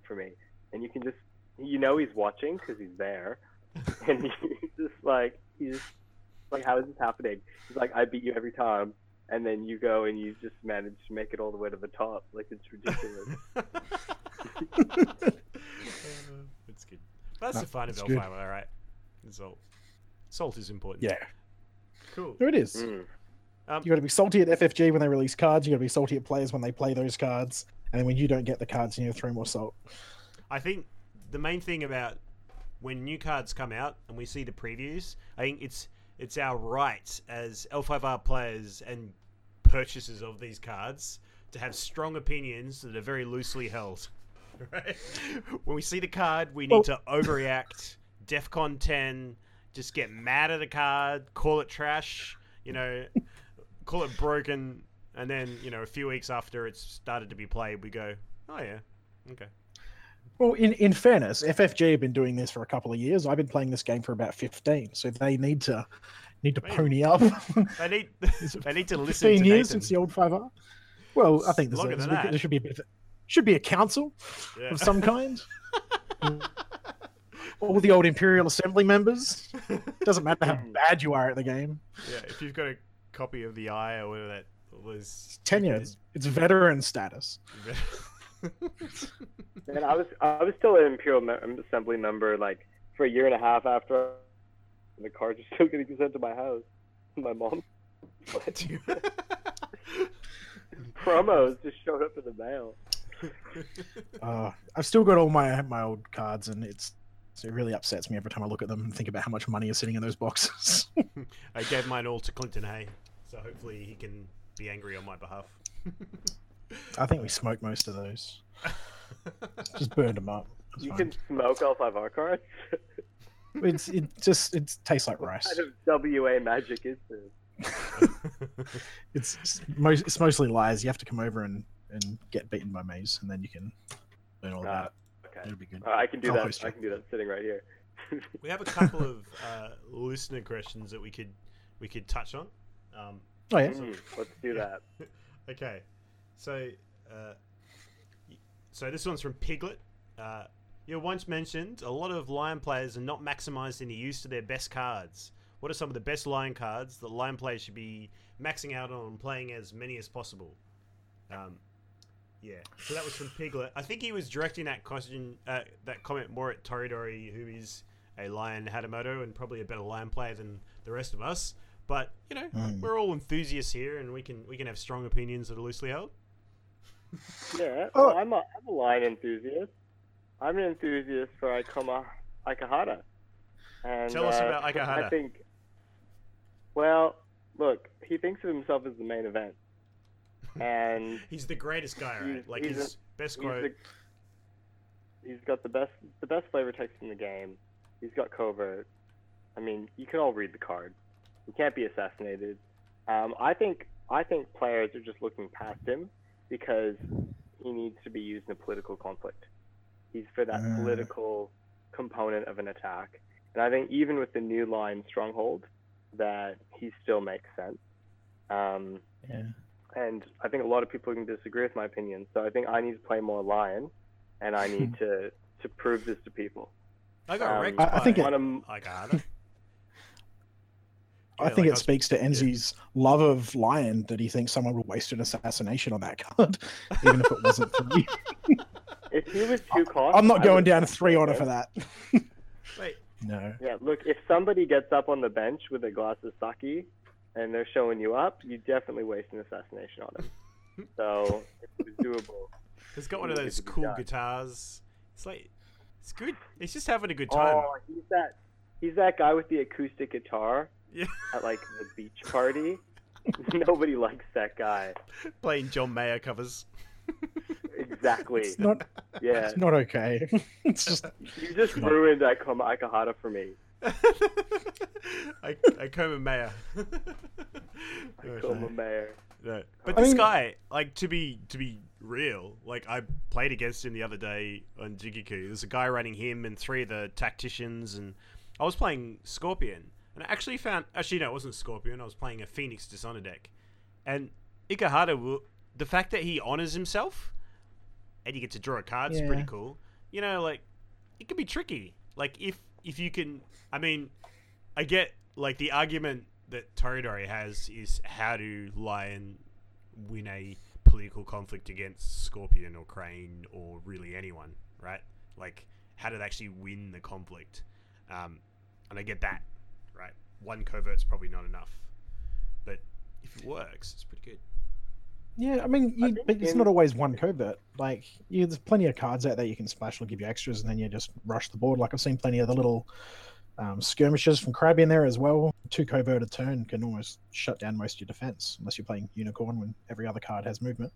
for me, and you can just you know he's watching because he's there, [LAUGHS] and he's just like he's just, like how is this happening? He's like I beat you every time, and then you go and you just manage to make it all the way to the top, like it's ridiculous. [LAUGHS] it's good. That's No, the fun of it's L5, all right. Salt. Salt is important. Yeah, Cool. there it is. Mm. Um, You got to be salty at FFG when they release cards. You got to be salty at players when they play those cards. And when you don't get the cards, you need to throw more salt. I think the main thing about when new cards come out and we see the previews, I think it's it's our right as L5R players and purchasers of these cards to have strong opinions that are very loosely held. [LAUGHS] Right? When we see the card, we need Well- to overreact. DEFCON 10, just get mad at the card, call it trash, you know, call it broken, and then, you know, a few weeks after it's started to be played, we go, oh yeah, okay. Well, in, in fairness, FFG have been doing this for a couple of years. I've been playing this game for about fifteen, so they need to need to Man. pony up. They need [LAUGHS] [LAUGHS] they need to listen to Fifteen years Nathan. since the old five R. Well, I think there's, a, there's a there should be a bit of, should be a council Yeah. of some kind. [LAUGHS] All the old Imperial Assembly members. Doesn't matter how hmm. bad you are at the game. yeah, if you've got a copy of the Eye or whatever that was Tenure. It's, it's veteran status. [LAUGHS] And I was I was still an Imperial Me- Assembly member like for a year and a half after the cards are [LAUGHS] still getting sent to my house. My mom [LAUGHS] promos just showed up in the mail. Uh, I've still got all my my old cards, and it's it really upsets me every time I look at them and think about how much money is sitting in those boxes. I gave mine all to Clinton Hay, so hopefully he can be angry on my behalf. I think we smoked most of those. [LAUGHS] Just burned them up. It's You fine. can smoke L5R cards. It's it just it tastes like what rice. kind of WA magic is this? [LAUGHS] It's it's, most, it's mostly lies. You have to come over and, and get beaten by maze, and then you can learn all Ah, about it. okay. It'll be good. Uh, I can do I'll that. I can do that sitting right here. we have a couple of uh, listener questions that we could we could touch on. Um, Oh yeah. Mm, let's do that. [LAUGHS] okay, so uh, so this one's from Piglet. Uh, you once mentioned a lot of Lion players are not maximised in the use of their best cards. What are some of the best Lion cards that Lion players should be maxing out on playing as many as possible? Um, yeah, so that was from Piglet. I think he was directing that question, uh, that comment more at Toridori, who is a Lion Hatamoto and probably a better Lion player than the rest of us. But you know, Mm. we're all enthusiasts here, and we can we can have strong opinions that are loosely held. Yeah, Oh. well, I'm a I'm a lion enthusiast. I'm an enthusiast for Ikoma Ikahara. And Tell us uh, about Ikahara. I think. Well, look, he thinks of himself as the main event, and [LAUGHS] He's the greatest guy, right? He's- like he's his best he's, quote. the, he's got the best the best flavor text in the game. He's got covert. I mean, you can all read the card. He can't be assassinated. Um, I think I think players are just looking past him because he needs to be used in a political conflict. He's for that Mm. political component of an attack, and I think even with the new line stronghold, that he still makes sense. Um, Yeah. and I think a lot of people can disagree with my opinion. So I think I need to play more lion, and I need [LAUGHS] to to prove this to people. I got um, wrecked I- I by think it- One of 'em- Ikahara. I think like it was- speaks to Enzi's love of Lion that he thinks someone would waste an assassination on that card, [LAUGHS] even if it wasn't for you. [LAUGHS] if he was too cost, I'm not going down to three honor for that. [LAUGHS] Wait, no. Yeah, look, if somebody gets up on the bench with a glass of sake and they're showing you up, you definitely waste an assassination on them. so it was doable. he's got one of those it's a good cool guy. guitars. It's like it's good. He's just having a good oh, time. Oh, he's that he's that guy with the acoustic guitar Yeah, [LAUGHS] at like the beach party. [LAUGHS] Nobody likes that guy. playing John Mayer covers. Exactly. It's not Yeah. it's not okay. [LAUGHS] it's just You just ruined Ikoma Ikahara for me. I, I come Mayer. Ikoma Mayor. No. But I this mean- guy, like to be to be real, like I played against him the other day on Jigoku. There's a guy running him and three of the tacticians, and I was playing Scorpion, and I actually found actually no, it wasn't Scorpion. I was playing a Phoenix Dishonor deck, and Ikahara, will- the fact that he honors himself, and you get to draw a card is pretty cool. You know, like it can be tricky. Like if if you can, I mean, I get like the argument that Toridori has is how to lie and win a political conflict against Scorpion or Crane or really anyone, right? Like how to actually win the conflict. Um, and I get that, right? One covert's probably not enough, but if it works, it's pretty good. yeah. I mean, you, think but it's in- not always one covert. Like, you, there's plenty of cards out there you can splash will give you extras, and then you just rush the board. Like I've seen plenty of the little um, skirmishes from Crab in there as well. Two covert a turn can almost shut down most of your defense, unless you're playing Unicorn when every other card has movement.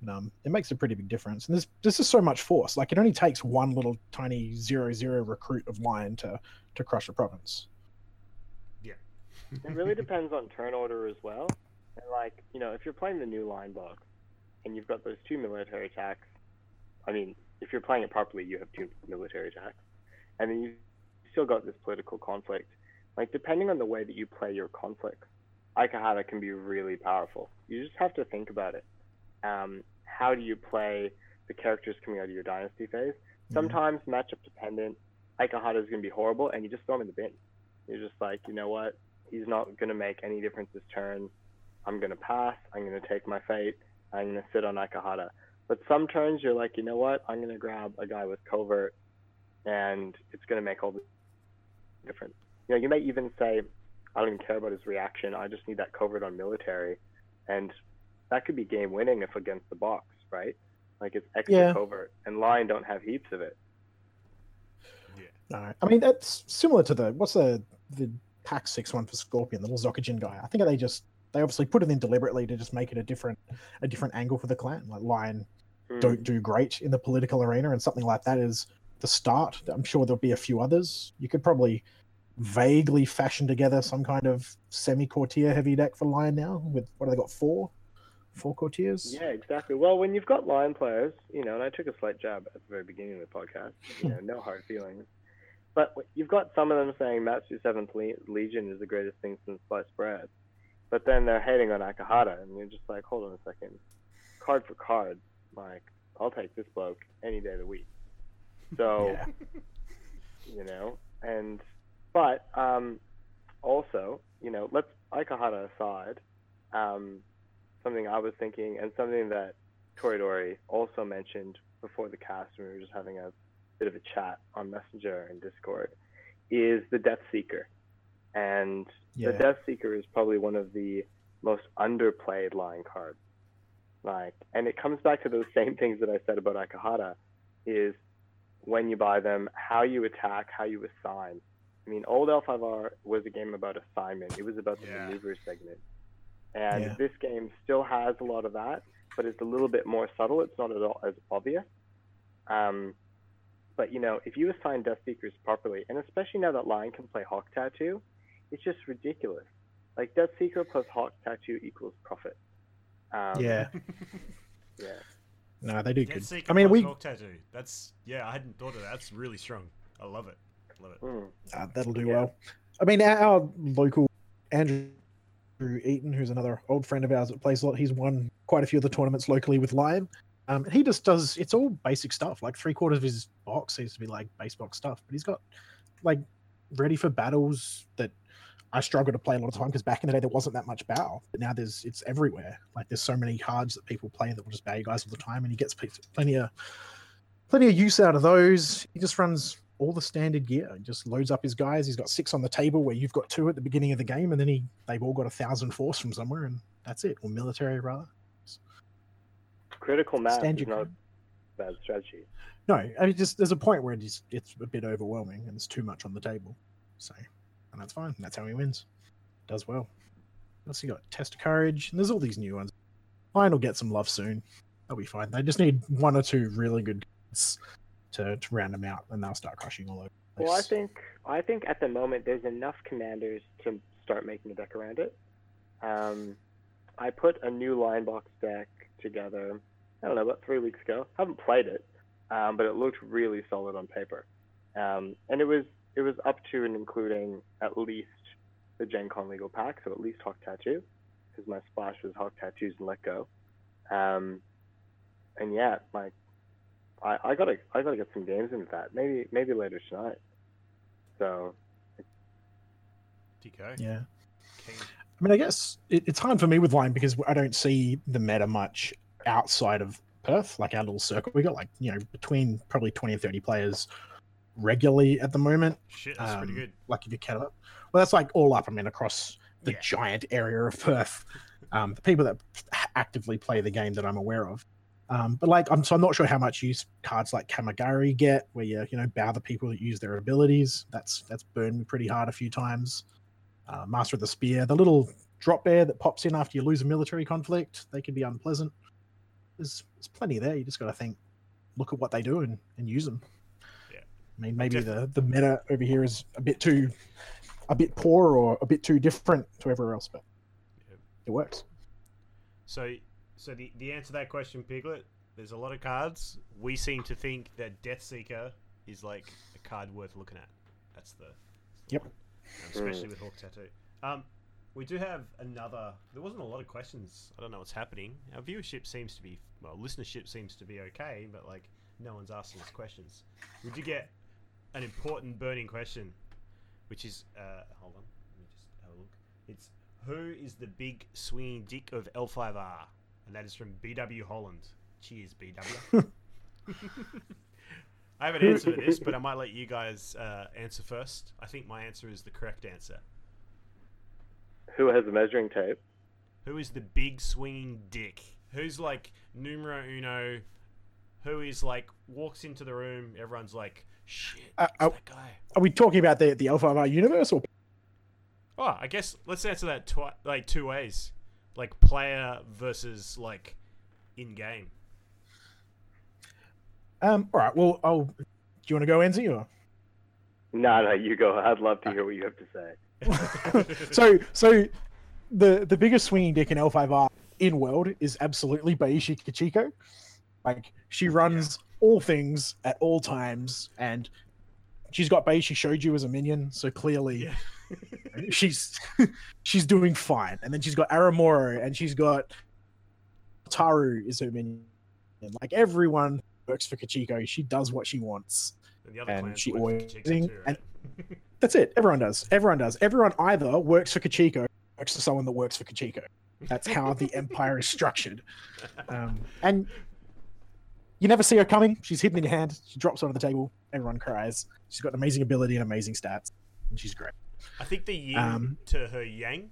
And, um, it makes a pretty big difference. And there's there's just so much force. Like it only takes one little tiny zero zero recruit of Lion to to crush a province. It really depends on turn order as well. And like, you know, if you're playing the new line box and you've got those two military attacks, I mean, if you're playing it properly, you have two military attacks, and then you've still got this political conflict. Like, depending on the way that you play your conflict, Ikahara can be really powerful. You just have to think about it. Um, how do you play the characters coming out of your dynasty phase? Sometimes matchup dependent, Ikahara is going to be horrible, and you just throw him in the bin. You're just like, you know what? He's not going to make any difference this turn. I'm going to pass. I'm going to take my fate. I'm going to sit on Akahata. But some turns you're like, you know what? I'm going to grab a guy with covert, and it's going to make all the difference. You know, you may even say, I don't even care about his reaction. I just need that covert on military, and that could be game winning if against the box, right? Like it's extra Yeah. covert, and Lion don't have heaps of it. Yeah. No, I mean that's similar to the what's the the pack six one for Scorpion, the little Zokajin guy. I think they just they obviously put it in deliberately to just make it a different a different angle for the clan. Like Lion Hmm. don't do great in the political arena, and something like that is the start. I'm sure there'll be a few others. You could probably vaguely fashion together some kind of semi courtier heavy deck for Lion now. With what have they got? Four, four courtiers. Yeah, exactly. Well, when you've got Lion players, you know, and I took a slight jab at the very beginning of the podcast, you know, no hard feelings. But you've got some of them saying Matsu Seventh Le- Legion is the greatest thing since sliced bread, but then they're hating on Akahara, and you're just like, hold on a second, card for card, like I'll take this bloke any day of the week. So [LAUGHS] you know, and but um, also, you know, let's Aikahara aside, um, something I was thinking, and something that Toridori also mentioned before the cast when we were just having a bit of a chat on Messenger and Discord, is the Death Seeker. and Yeah. the Death Seeker is probably one of the most underplayed line cards. Like, and it comes back to those [LAUGHS] same things that I said about Akahata, is when you buy them, how you attack, how you assign. I mean, old L5R was a game about assignment. It was about the Yeah. maneuver segment, and Yeah. this game still has a lot of that, but it's a little bit more subtle. It's not at all as obvious. Um, but you know, if you assign Death Seekers properly, and especially now that Lion can play Hawk Tattoo, it's just ridiculous. Like Death Seeker plus Hawk Tattoo equals profit. Um, yeah. [LAUGHS] yeah. No, they do Dead good. Seeker I mean, plus we Hawk tattoo. That's yeah. I hadn't thought of that. That's really strong. I love it. Love it. Mm. uh, that'll do Yeah. well. I mean, our, our local Andrew Eaton, who's another old friend of ours that plays a lot, he's won quite a few of the tournaments locally with Lion. Um, and he just does it's all basic stuff. Like three quarters of his box seems to be like base box stuff, but he's got like ready for battles that I struggle to play a lot of time because back in the day there wasn't that much bow, but now there's it's everywhere. Like there's so many cards that people play that will just bow you guys all the time, and he gets plenty of plenty of use out of those. He just runs all the standard gear. He just loads up his guys. He's got six on the table where you've got two at the beginning of the game, and then he they've all got a thousand force from somewhere, and that's it. Or military rather. Critical mass Stand is not a bad strategy. No, I mean just there's a point where it's it's a bit overwhelming and there's too much on the table. So, and that's fine. That's how he wins. Does well. What's he got? Test of courage. And there's all these new ones. Mine will get some love soon. They'll be fine. They just need one or two really good cards to, to round them out, and they'll start crushing all over. Well, I think I think at the moment there's enough commanders to start making a deck around it. Um, I put a new line box deck together. I don't know about three weeks ago. I haven't played it, um, but it looked really solid on paper. Um, and it was it was up to and including at least the Gen Con legal pack, so at least Hawk Tattoo, because my splash was Hawk Tattoos and Let Go. Um, and yeah, my I, I gotta I gotta get some games into that. Maybe maybe later tonight. So DK. Yeah. King. I mean, I guess it, it's hard for me with line because I don't see the meta much outside of Perth, like our little circle. We got like, you know, between probably 20 and 30 players regularly at the moment. Shit, that's pretty Um, good. Like if you count it. Well, that's like all up, I mean, across the Yeah. giant area of Perth. Um, the people that actively play the game that I'm aware of. Um, but like, I'm so I'm not sure how much use cards like Kamayari get, where you you know bow the people that use their abilities. That's that's burned me pretty hard a few times. Uh, Master of the Spear, the little drop bear that pops in after you lose a military conflict, they can be unpleasant. There's, there's plenty there. You just got to think, look at what they do and, and use them. Yeah. I mean, maybe the the meta over here is a bit too, a bit poor or a bit too different to everywhere else, but Yep. it works. So, so the, the answer to that question, Piglet, there's a lot of cards. We seem to think that Death Seeker is like a card worth looking at. That's the, that's the Yep. Um, especially with Hawk Tattoo. Um, we do have another. There wasn't a lot of questions. I don't know what's happening. Our viewership seems to be well, listenership seems to be okay, but like no one's asking us questions. We did get an important burning question, which is uh, hold on, let me just have a look. It's who is the big swinging dick of L5R? And that is from BW Holland. Cheers, BW. [LAUGHS] I have an answer to this, but I might let you guys uh, answer first. I think my answer is the correct answer. Who has the measuring tape? Who is the big swinging dick? Who's like numero uno? Who is like walks into the room? Everyone's like, "Shit, Uh, it's uh, that guy." Are we talking about the the Alpha R universe or Oh, I guess let's answer that twi- like two ways, like player versus like in game. um? All right. Well, I'll. Do you want to go, Enzi? Or No, no, you go. I'd love to hear what you have to say. So so the the biggest swinging dick in L5R in world is absolutely Bayushi Kachiko. Like she runs all things at all times and she's got Bayushi Shoju as a minion, so clearly Yeah. [LAUGHS] she's [LAUGHS] she's doing fine. And then she's got Aramoro and she's got Taru is her minion. And Like everyone works for Kachiko. She does what she wants. And the other And she always- too, and- right? [LAUGHS] That's it. Everyone does. Everyone does. Everyone either works for Kachiko, or works for someone that works for Kachiko. That's how the empire is structured. Um, and you never see her coming. She's hidden in your hand. She drops onto the table. Everyone cries. She's got an amazing ability and amazing stats, and she's great. I think the yin Um, to her yang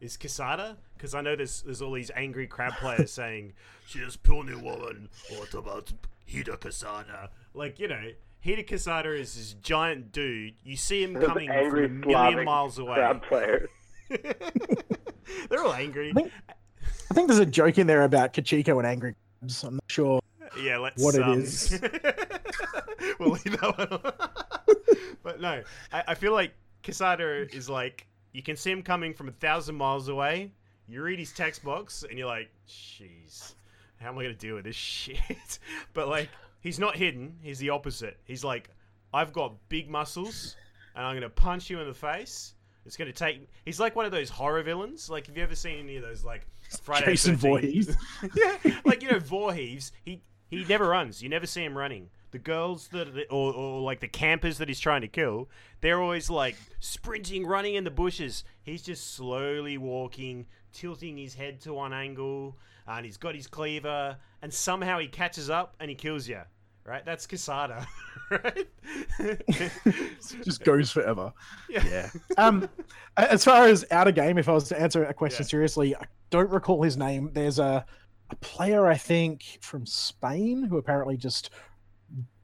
is Kisada, because I know there's there's all these angry crab players [LAUGHS] saying she's a puny woman. What about Hida Kisada? Like you know, Hida Kisada is this giant dude. You see him [LAUGHS] Those coming from a million Slavic miles away. crab players. [LAUGHS] [LAUGHS] They're all angry. I think- I think there's a joke in there about Kachiko and angry crabs. I'm not sure. Yeah, let's. what it um, is. we'll leave that one. on. but no, I, I feel like Kisada is like you can see him coming from a thousand miles away. You read his text box and you're like, "Jeez, how am I gonna deal with this shit?" but like, he's not hidden. He's the opposite. He's like, "I've got big muscles, and I'm gonna punch you in the face." It's gonna take. He's like one of those horror villains. Like, have you ever seen any of those like Friday Jason 13th? Voorhees. [LAUGHS] yeah, like you know Voorhees. He he never runs. You never see him running. The girls that or, or like the campers that he's trying to kill, they're always like sprinting, running in the bushes. He's just slowly walking, tilting his head to one angle, and he's got his cleaver, and somehow he catches up and he kills you. Right? That's Kisada, [LAUGHS] right? [LAUGHS] Just goes forever. yeah. Yeah. Um, as far as out of game, if I was to answer a question Yeah. seriously, I don't recall his name. There's a, a player I think from Spain who apparently just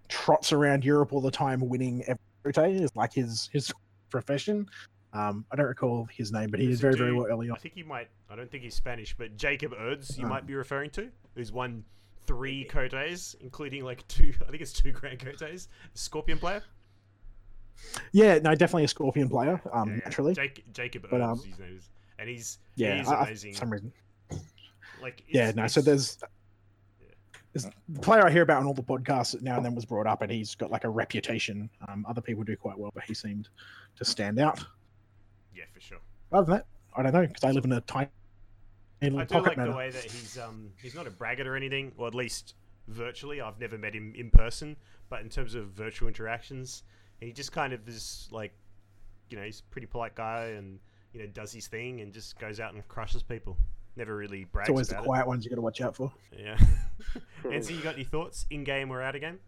trots around Europe all the time, winning every day. Is like his his profession. Um, I don't recall his name, but he There's did a very very well early on. I think he might. I don't think he's Spanish, but Jacob Erds, you Oh. might be referring to, who's won three Koteis, including like two. [LAUGHS] I think it's two Grand Koteis. Scorpion player. Yeah, no, definitely a Scorpion player. Um, Yeah, yeah. naturally. Jake, Jacob But, Erds, um, his name is, and he's Yeah, he's I- I- for some reason. like Yeah, no. So it's- there's there's the player I hear about on all the podcasts now and then was brought up, and he's got like a reputation. Um, other people do quite well, but he seemed to stand out. Yeah, for sure. Other than that, I don't know because I live in a tiny little I do like manor. the way that he's um he's not a braggart or anything, or at least virtually. I've never met him in person, but in terms of virtual interactions, he just kind of is like, you know, he's a pretty polite guy and you know does his thing and just goes out and crushes people. Never really brags It's always the about quiet ones you got to watch out for. it. Yeah. [LAUGHS] Nancy, you got any thoughts in game or out of game?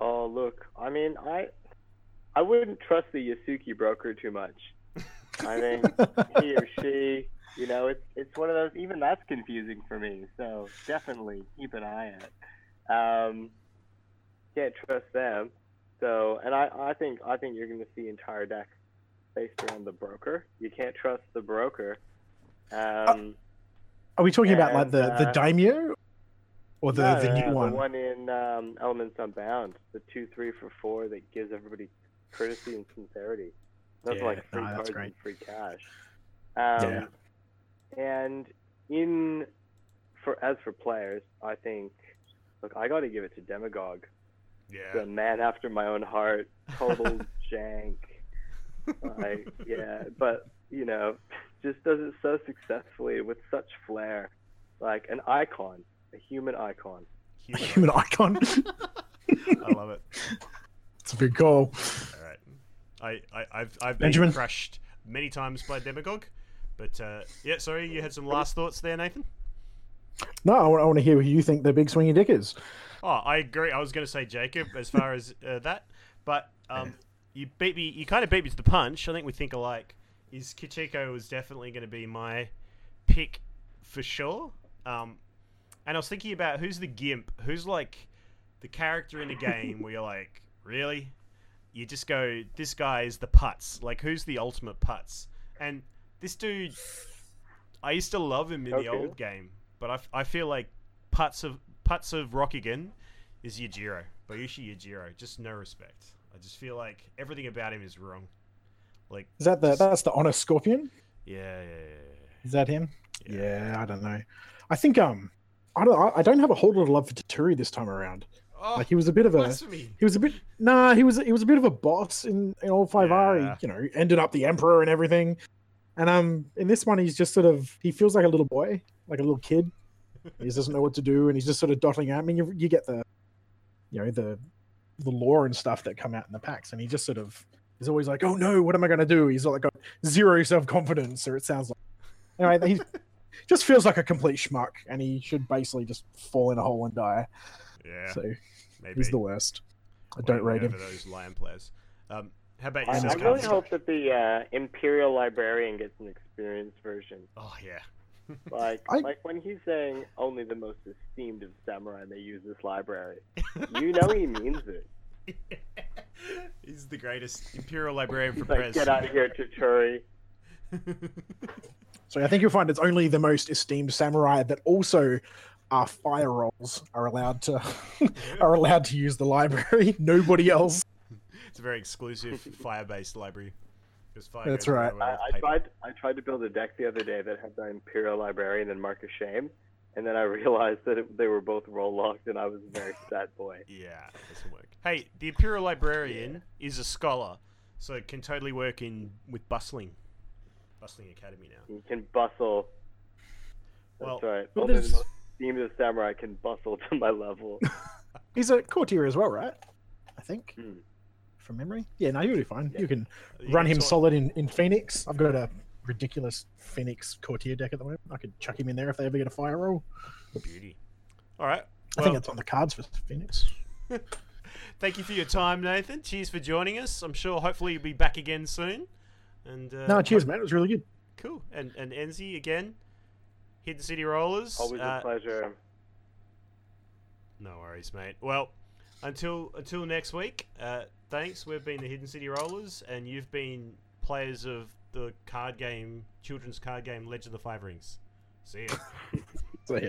Oh, look. I mean, I I wouldn't trust the Yasuki broker too much. I think [LAUGHS] he or she, you know, it's it's one of those. Even that's confusing for me. So definitely keep an eye out. Um, can't trust them. So, and I I think I think you're going to see entire decks based around the broker. You can't trust the broker. Um, Are we talking about like And, the the uh, daimyo or the no, the new no, one? The one in um, Elements Unbound, the two, three for four that gives everybody courtesy and sincerity. Those Yeah, like free no, that's cards and free cash. Um, Yeah. And in for as for players, I think look, I got to give it to Demagogue, Yeah. the man after my own heart, total [LAUGHS] jank. Like, [LAUGHS] yeah, but you know, just does it so successfully with such flair, like an icon, a human icon. Human. Human icon. [LAUGHS] I love it. it's a big call. I, I I've I've been Benjamin? crushed many times by Demagogue, but uh, yeah. Sorry, you had some last thoughts there, Nathan. No, I want, I want to hear who you think the big swingy dick is. Oh, I agree. I was going to say Jacob as far as uh, that, but um, you beat me. You kind of beat me to the punch. I think we think alike. Is Kachiko was definitely going to be my pick for sure. Um, and I was thinking about who's the gimp, who's like the character in the game where you're like, really? You just go, this guy is the putz. Like, who's the ultimate putz? And this dude, I used to love him in the old game, but I, I feel like putz of putz of Rokugan is Yojiro. Bayushi Yojiro. Just no respect. I just feel like everything about him is wrong. Like, Is that the that's the honest scorpion? yeah, yeah, yeah, Is that him? yeah. Yeah, I don't know. I think um, I don't. I- I don't have a whole lot of love for Toturi this time around. Oh, Like he was a bit of a. blasphemy. He was a bit. Nah, he was. He was a bit of a boss in in all five R. Yeah. He, you know, ended up the emperor and everything. And um, in this one, he's just sort of. He feels like a little boy, like a little kid. he just doesn't know what to do, and he's just sort of dotting out. I mean, you, you get the, you know, the the lore and stuff that come out in the packs, and he just sort of is always like, "Oh no, what am I going to do?" He's like got zero self confidence, or it sounds like. Anyway, he [LAUGHS] just feels like a complete schmuck, and he should basically just fall in a hole and die. Yeah, So maybe. he's the worst. I don't rate him. over those lion players. Um, How about I, yourself? I really Carlos? hope that the uh, Imperial Librarian gets an experienced version. Oh yeah. [LAUGHS] Like, I- like when he's saying only the most esteemed of samurai may use this library, you know he means it. [LAUGHS] [LAUGHS] He's the greatest Imperial Librarian for He's like, Prez. get out of here, Chichuri. So I think you'll find it's only the most esteemed samurai that also are fire roles are allowed to [LAUGHS] are allowed to use the library. [LAUGHS] Nobody else. it's a very exclusive [LAUGHS] fire-based library. fire That's right. I, I tried. I tried to build a deck the other day that had the Imperial Librarian and Mark of Shame, and then I realized that it, they were both role locked, and I was a very sad boy. Yeah, doesn't work. Hey, the Imperial Librarian is a scholar, so it can totally work in with Bustling. Bustling Academy now. You can bustle. That's Well- right. Well, there's- most esteemed of samurai can bustle [LAUGHS] to my level. [LAUGHS] He's a courtier as well, right? I think Hmm. from memory. Yeah, no, you'll be fine. Yeah. You can You run can him sort- solid in, in Phoenix. I've got a ridiculous Phoenix courtier deck at the moment. I could chuck him in there if they ever get a fire role. Beauty. All right. I think it's on the cards for Phoenix. [LAUGHS] thank you for your time, Nathan. Cheers for joining us. I'm sure, hopefully, you'll be back again soon. And uh, No, cheers, man. It was really good. Cool. And and Enzi again. Hidden City Rollers. Always uh, a pleasure. No worries, mate. Well, until until next week. Uh, thanks. We've been the Hidden City Rollers, and you've been players of the card game, children's card game, Legend of the Five Rings. See ya. [LAUGHS]